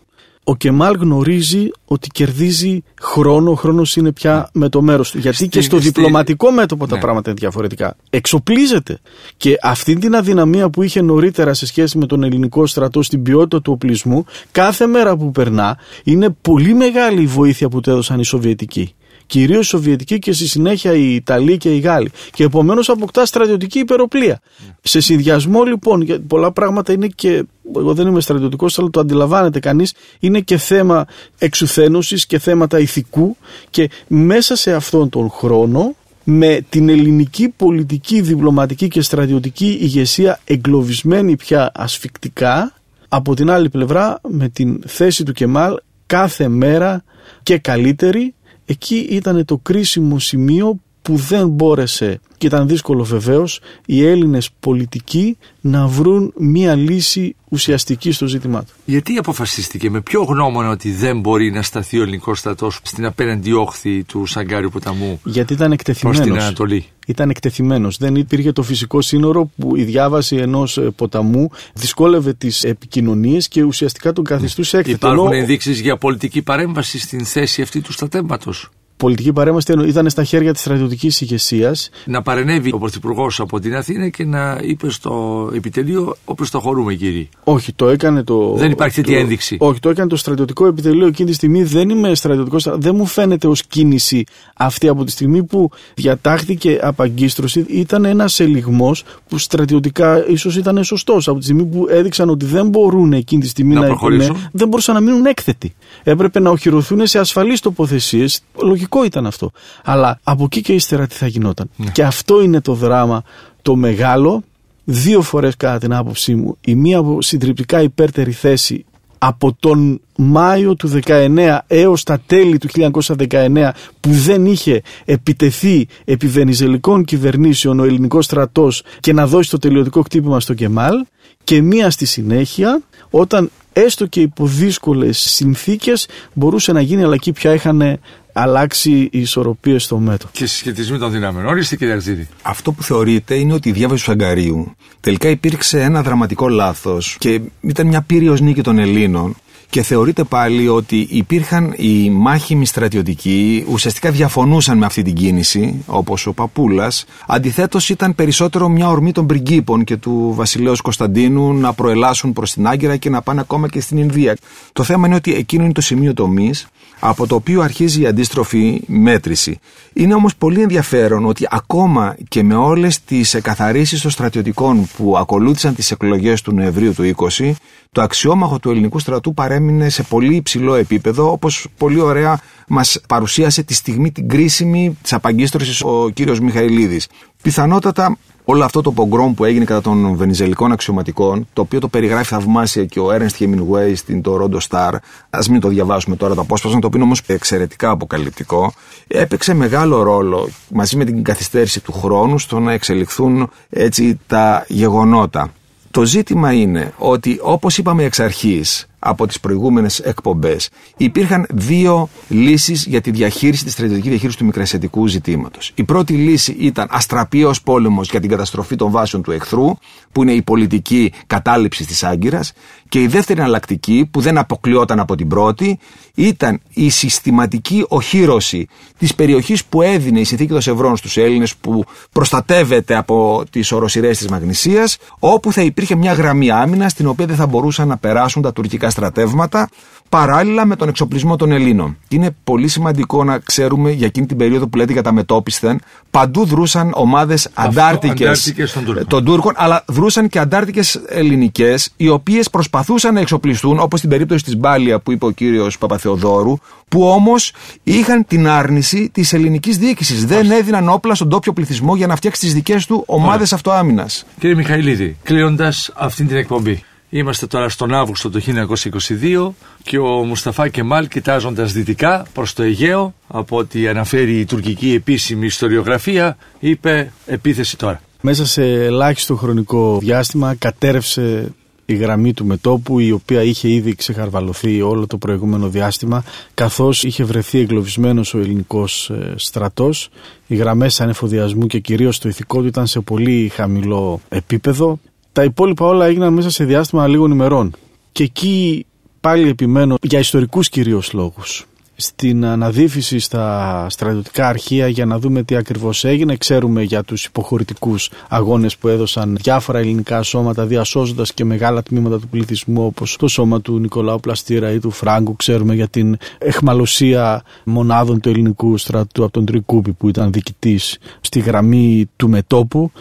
ο Κεμάλ γνωρίζει ότι κερδίζει χρόνο, ο χρόνος είναι πια με το μέρος του. Γιατί Στη- και στο στη- διπλωματικό μέτωπο τα Ναι. πράγματα είναι διαφορετικά. Εξοπλίζεται. Και αυτή την αδυναμία που είχε νωρίτερα σε σχέση με τον ελληνικό στρατό στην ποιότητα του οπλισμού, κάθε μέρα που περνά είναι πολύ μεγάλη η βοήθεια που του έδωσαν οι Σοβιετικοί. Κυρίως οι Σοβιετικοί και στη συνέχεια οι Ιταλοί και οι Γάλλοι. Και επομένως αποκτά στρατιωτική υπεροπλία. Σε συνδυασμό λοιπόν, γιατί πολλά πράγματα είναι και. Εγώ δεν είμαι στρατιωτικός, αλλά το αντιλαμβάνεται κανείς. Είναι και θέμα εξουθένωσης και θέματα ηθικού. Και μέσα σε αυτόν τον χρόνο με την ελληνική πολιτική, διπλωματική και στρατιωτική ηγεσία εγκλωβισμένη πια ασφικτικά, από την άλλη πλευρά με την θέση του Κεμάλ κάθε μέρα και καλύτερη, εκεί ήταν το κρίσιμο σημείο που δεν μπόρεσε και ήταν δύσκολο βεβαίως οι Έλληνες πολιτικοί να βρουν μία λύση ουσιαστική στο ζήτημά του. Γιατί αποφασίστηκε με ποιο γνώμονα ότι δεν μπορεί να σταθεί ο ελληνικός στρατός στην απέναντι όχθη του Σαγκάριου ποταμού Γιατί ήταν προς εκτεθειμένος. την Ανατολή; Ήταν εκτεθειμένος. Δεν υπήρχε το φυσικό σύνορο που η διάβαση ενός ε, ποταμού δυσκόλευε τις επικοινωνίες και ουσιαστικά τον καθιστούσε έκθετο. Υπάρχουν Ενώ ενδείξεις για πολιτική παρέμβαση στην θέση αυτή του στρατεύματος; Πολιτική παρέμβαση τι εννοώ, ήταν στα χέρια της στρατιωτικής ηγεσίας. Να παρενέβει ο Πρωθυπουργός από την Αθήνα και να είπε στο επιτελείο όπως το χωρούμε κύριοι. Όχι, το έκανε το. Δεν υπάρχει τέτοια το- ένδειξη. Όχι, το έκανε το στρατιωτικό επιτελείο εκείνη τη στιγμή. Δεν είμαι στρατιωτικός. Δεν μου φαίνεται ως κίνηση αυτή από τη στιγμή που διατάχθηκε απαγκίστρωση. Ήταν ένας ελιγμός που στρατιωτικά ίσως ήταν σωστός. Από τη στιγμή που έδειξαν ότι δεν μπορούν εκείνη τη στιγμή Να να, προχωρήσουν. ναι, δεν μπορούσαν να μείνουν έκθετοι. Έπρεπε να οχυρωθούν σε ασφαλείς τοποθεσίες. Λογικό ήταν αυτό. Αλλά από εκεί και ύστερα τι θα γινόταν. Ναι. Και αυτό είναι το δράμα το μεγάλο δύο φορές κατά την άποψή μου η μία από συντριπτικά υπέρτερη θέση από τον Μάιο του 19 έως τα τέλη του 1919 που δεν είχε επιτεθεί επί βενιζελικών κυβερνήσεων ο ελληνικός στρατός και να δώσει το τελειωτικό κτύπημα στο Κεμάλ και μία στη συνέχεια όταν έστω και υπό δύσκολες συνθήκες μπορούσε να γίνει αλλά εκεί πια είχαν αλλάξει οι ισορροπίες στο μέτωπο. Και συσχετισμοί των δυνάμεων. Ορίστε κύριε Αρτζίδη. Αυτό που θεωρείται είναι ότι η διάβαση του Σαγκαρίου τελικά υπήρξε ένα δραματικό λάθος και ήταν μια πύριος νίκη των Ελλήνων και θεωρείται πάλι ότι υπήρχαν οι μάχημοι στρατιωτικοί, ουσιαστικά διαφωνούσαν με αυτή την κίνηση, όπως ο Παπούλας. Αντιθέτως ήταν περισσότερο μια ορμή των πριγκίπων και του βασιλέως Κωνσταντίνου να προελάσουν προς την Άγκυρα και να πάνε ακόμα και στην Ινδία. Το θέμα είναι ότι εκείνο είναι το σημείο τομής από το οποίο αρχίζει η αντίστροφη μέτρηση. Είναι όμως πολύ ενδιαφέρον ότι ακόμα και με όλες τις εκαθαρίσεις των στρατιωτικών που ακολούθησαν τις εκλογές του Νοεμβρίου του 20, το αξιόμαχο του ελληνικού στρατού παρέμεινε σε πολύ υψηλό επίπεδο, όπως πολύ ωραία μας παρουσίασε τη στιγμή την κρίσιμη της απαγκίστρωσης ο κύριος Μιχαηλίδης. Πιθανότατα όλο αυτό το πογκρόμ που έγινε κατά των βενιζελικών αξιωματικών, το οποίο το περιγράφει θαυμάσια και ο Ernest Hemingway στην το Rondo Star, ας μην το διαβάσουμε τώρα το απόσπασμα, το οποίο είναι όμως εξαιρετικά αποκαλυπτικό, έπαιξε μεγάλο ρόλο μαζί με την καθυστέρηση του χρόνου στο να εξελιχθούν έτσι τα γεγονότα. Το ζήτημα είναι ότι όπως είπαμε εξ αρχής από τις προηγούμενες εκπομπές υπήρχαν δύο λύσεις για τη διαχείριση, τη στρατιωτική διαχείριση του μικρασιατικού ζητήματος. Η πρώτη λύση ήταν αστραπίος πόλεμος για την καταστροφή των βάσεων του εχθρού που είναι η πολιτική κατάληψη της Άγκυρας και η δεύτερη εναλλακτική που δεν αποκλειόταν από την πρώτη ήταν η συστηματική οχύρωση της περιοχής που έδινε η συνθήκη των Σευρών στους Έλληνες που προστατεύεται από τις οροσυρές της Μαγνησίας όπου θα υπήρχε μια γραμμή άμυνας στην οποία δεν θα μπορούσαν να περάσουν τα τουρκικά στρατεύματα παράλληλα με τον εξοπλισμό των Ελλήνων. Και είναι πολύ σημαντικό να ξέρουμε για εκείνη την περίοδο που λέτε για τα μετόπισθεν. Παντού δρούσαν ομάδες αντάρτικες των, των Τούρκων, αλλά δρούσαν και αντάρτικες ελληνικές, οι οποίες προσπαθούσαν να εξοπλιστούν, όπως στην περίπτωση της Μπάλια που είπε ο κύριος Παπαθεοδόρου, που όμως είχαν την άρνηση της ελληνικής διοίκησης. Δεν έδιναν όπλα στον τόπιο πληθυσμό για να φτιάξει τις δικές του ομάδες αυτοάμυνας. Κύριε Μιχαηλίδη, κλείνοντας αυτή την εκπομπή. Είμαστε τώρα στον Αύγουστο του 1922 και ο Μουσταφά Κεμάλ κοιτάζοντας δυτικά προς το Αιγαίο από ό,τι αναφέρει η τουρκική επίσημη ιστοριογραφία είπε επίθεση τώρα. Μέσα σε ελάχιστο χρονικό διάστημα κατέρευσε η γραμμή του μετόπου η οποία είχε ήδη ξεχαρβαλωθεί όλο το προηγούμενο διάστημα καθώς είχε βρεθεί εγκλωβισμένος ο ελληνικός ε, στρατός οι γραμμές ανεφοδιασμού και κυρίως το ηθικό του ήταν σε πολύ χαμηλό επίπεδο τα υπόλοιπα όλα έγιναν μέσα σε διάστημα λίγων ημερών. Και εκεί πάλι επιμένω για ιστορικούς κυρίως λόγους. Στην αναδίφιση στα στρατιωτικά αρχεία για να δούμε τι ακριβώς έγινε. Ξέρουμε για τους υποχωρητικούς αγώνες που έδωσαν διάφορα ελληνικά σώματα διασώζοντας και μεγάλα τμήματα του πληθυσμού όπως το σώμα του Νικολάου Πλαστήρα ή του Φράγκου. Ξέρουμε για την εχμαλωσία μονάδων του ελληνικού στρατού από τον Τρικούπη που ήταν διοικητής στη γραμμή του μετόπου.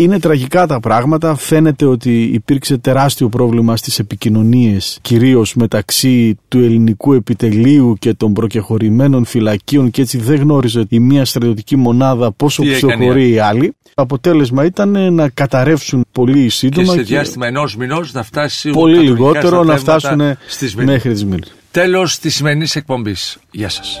Είναι τραγικά τα πράγματα. Φαίνεται ότι υπήρξε τεράστιο πρόβλημα στις επικοινωνίες, κυρίως μεταξύ του ελληνικού επιτελείου και των προκεχωρημένων φυλακίων και έτσι δεν γνώριζε η μία στρατιωτική μονάδα πόσο ψηφοφορεί η άλλη. Το αποτέλεσμα ήταν να καταρρεύσουν πολύ σύντομα. Και σε διάστημα ενός μηνός να φτάσει πολύ λιγότερο να φτάσουν μέχρι τις μήνες. Τέλος της σημερινής εκπομπής. Γεια σας.